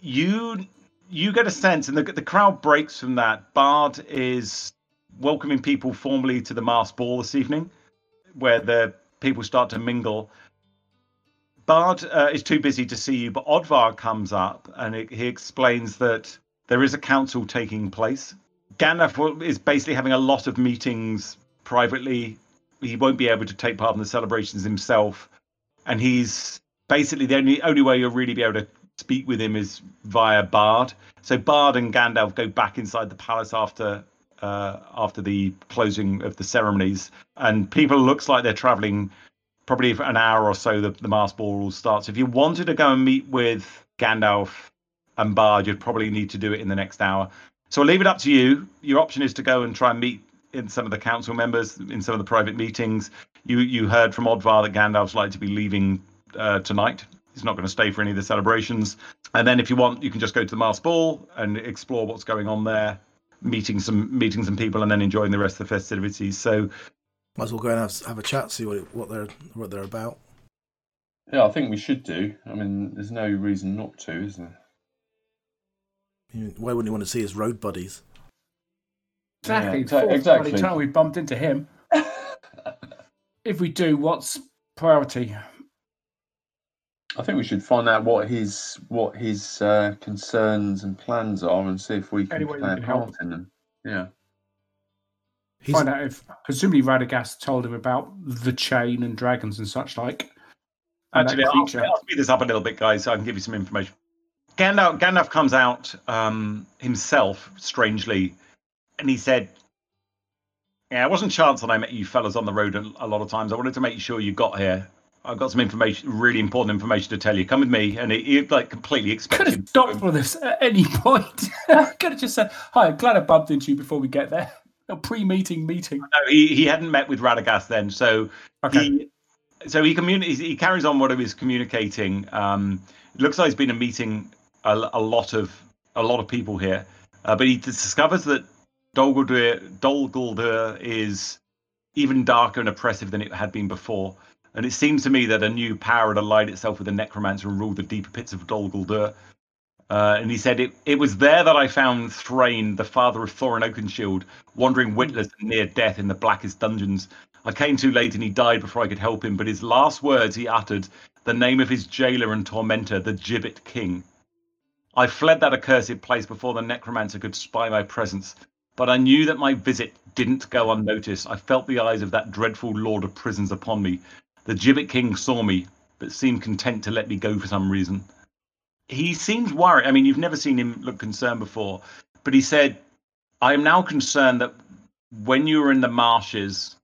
You you get a sense, and the the crowd breaks from that. Bard is welcoming people formally to the masked ball this evening, where the people start to mingle. Bard uh, is too busy to see you, but Odvar comes up and he he explains that there is a council taking place. Gandalf is basically having a lot of meetings privately. He won't be able to take part in the celebrations himself, and he's basically the only only way you'll really be able to speak with him is via Bard. So Bard and Gandalf go back inside the palace after uh, after the closing of the ceremonies, and people looks like they're traveling probably for an hour or so. The, the mass ball will start. So if you wanted to go and meet with Gandalf and Bard, you'd probably need to do it in the next hour. So I'll leave it up to you. Your option is to go and try and meet in some of the council members in some of the private meetings. You you heard from Odvar that Gandalf's like to be leaving uh, tonight. He's not going to stay for any of the celebrations. And then if you want, you can just go to the mass ball and explore what's going on there, meeting some meeting some people, and then enjoying the rest of the festivities. So Might as well go and have, have a chat, see what what they're what they're about. Yeah, I think we should do. I mean, there's no reason not to, is there? Why wouldn't you want to see his road buddies? Exactly. Yeah, the exactly. time we bumped into him. <laughs> if we do, what's priority? I think we should find out what his what his uh, concerns and plans are, and see if we can Any way we play a can help. part in them. Yeah. He's, Find out if presumably Radagast told him about the chain and dragons and such like. and that Actually, I'll, creature. I'll speed this up a little bit, guys, so I can give you some information. Gandalf, Gandalf comes out um, himself, strangely, and he said, "Yeah, it wasn't chance that I met you fellas on the road a, a lot of times. I wanted to make sure you got here. I've got some information, really important information to tell you. Come with me." And he, like completely expected. Could have stopped for this at any point. <laughs> Could have just said, "Hi, I'm glad I bumped into you before we get there." <laughs> A pre-meeting meeting. No, he, he hadn't met with Radagast then, so Okay. he so he communi- he carries on what he was communicating. Um, it looks like he's been a meeting a, a lot of a lot of people here, uh, but he discovers that Dol Guldur, is even darker and oppressive than it had been before. And it seems to me that a new power had allied itself with the necromancer and ruled the deeper pits of Dol Guldur. Uh, and he said, it, it was there that I found Thrain, the father of Thorin Oakenshield, wandering witless and near death in the blackest dungeons. I came too late and he died before I could help him, but his last words he uttered the name of his jailer and tormentor, the Gibbet King. I fled that accursed place before the necromancer could spy my presence, but I knew that my visit didn't go unnoticed. I felt the eyes of that dreadful lord of prisons upon me. The Gibbet King saw me, but seemed content to let me go for some reason. He seems worried. I mean, you've never seen him look concerned before, but he said, I am now concerned that when you were in the marshes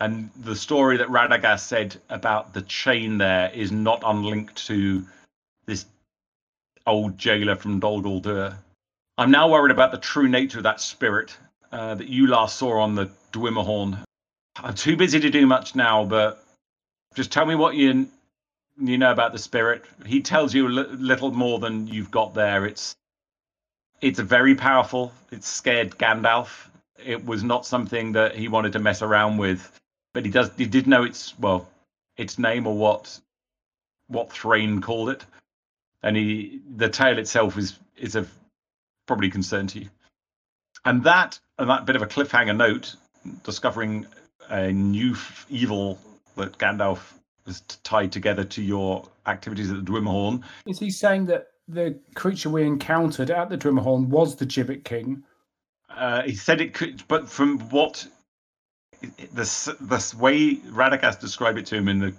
and the story that Radagast said about the chain there is not unlinked to this old jailer from Dol Guldur. I'm now worried about the true nature of that spirit uh, that you last saw on the Dwimmerhorn. I'm too busy to do much now, but just tell me what you you know about the spirit. He tells you a little more than you've got there. It's it's very powerful. It scared Gandalf. It was not something that he wanted to mess around with, but he does. He did know its well, its name or what what Thrain called it, and he the tale itself is is of probably concern to you. And that and that bit of a cliffhanger note, discovering a new f- evil that Gandalf t- tied together to your activities at the Dwimmerhorn. Is he saying that the creature we encountered at the Dwimmerhorn was the Gibbet King? Uh, he said it could, but from what the the way Radagast described it to him in the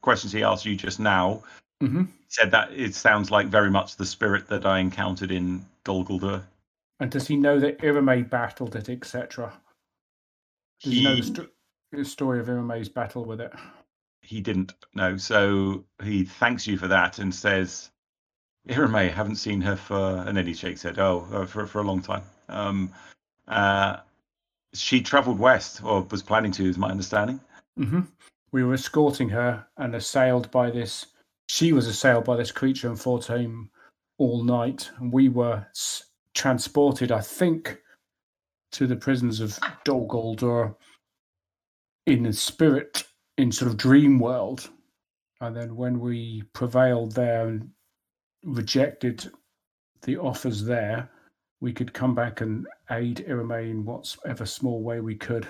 questions he asked you just now, hmm he said that it sounds like very much the spirit that I encountered in Dol Guldur. And does he know that Iramay battled it, etc.? Does he know the, He- sto- the story of Iramay's battle with it? he didn't know. So he thanks you for that and says, Iramay, haven't seen her for, and then he shakes head, oh, uh, for, for a long time. Um, uh, she traveled west, or was planning to, is my understanding. hmm We were escorting her and assailed by this. She was assailed by this creature and fought him all night. And we were s- transported, I think, to the prisons of Dol Guldur in the spirit, in sort of dream world. And then when we prevailed there and rejected the offers there, we could come back and aid Iramay in whatever small way we could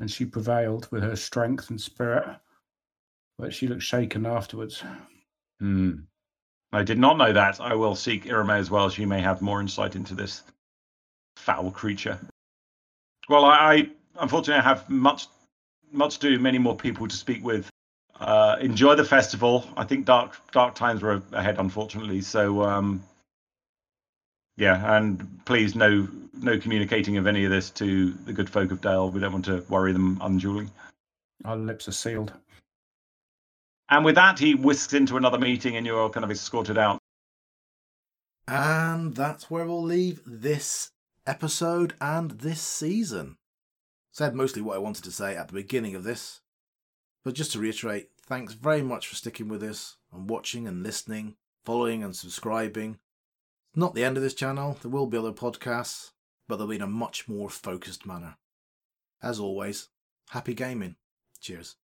and she prevailed with her strength and spirit. But she looked shaken afterwards. Hmm. I did not know that. I will seek Iramay as well. She may have more insight into this foul creature. Well, I, I unfortunately I have much, much to do. Many more people to speak with. Uh, enjoy the festival. I think dark, dark times were ahead, unfortunately. So, um, yeah, and please no, no communicating of any of this to the good folk of Dale. We don't want to worry them unduly. Our lips are sealed. And with that, he whisks into another meeting, and you're kind of escorted out. And that's where we'll leave this episode and this season. Said mostly what I wanted to say at the beginning of this. But just to reiterate, thanks very much for sticking with us and watching and listening, following and subscribing. It's not the end of this channel, there will be other podcasts, but they'll be in a much more focused manner. As always, happy gaming. Cheers.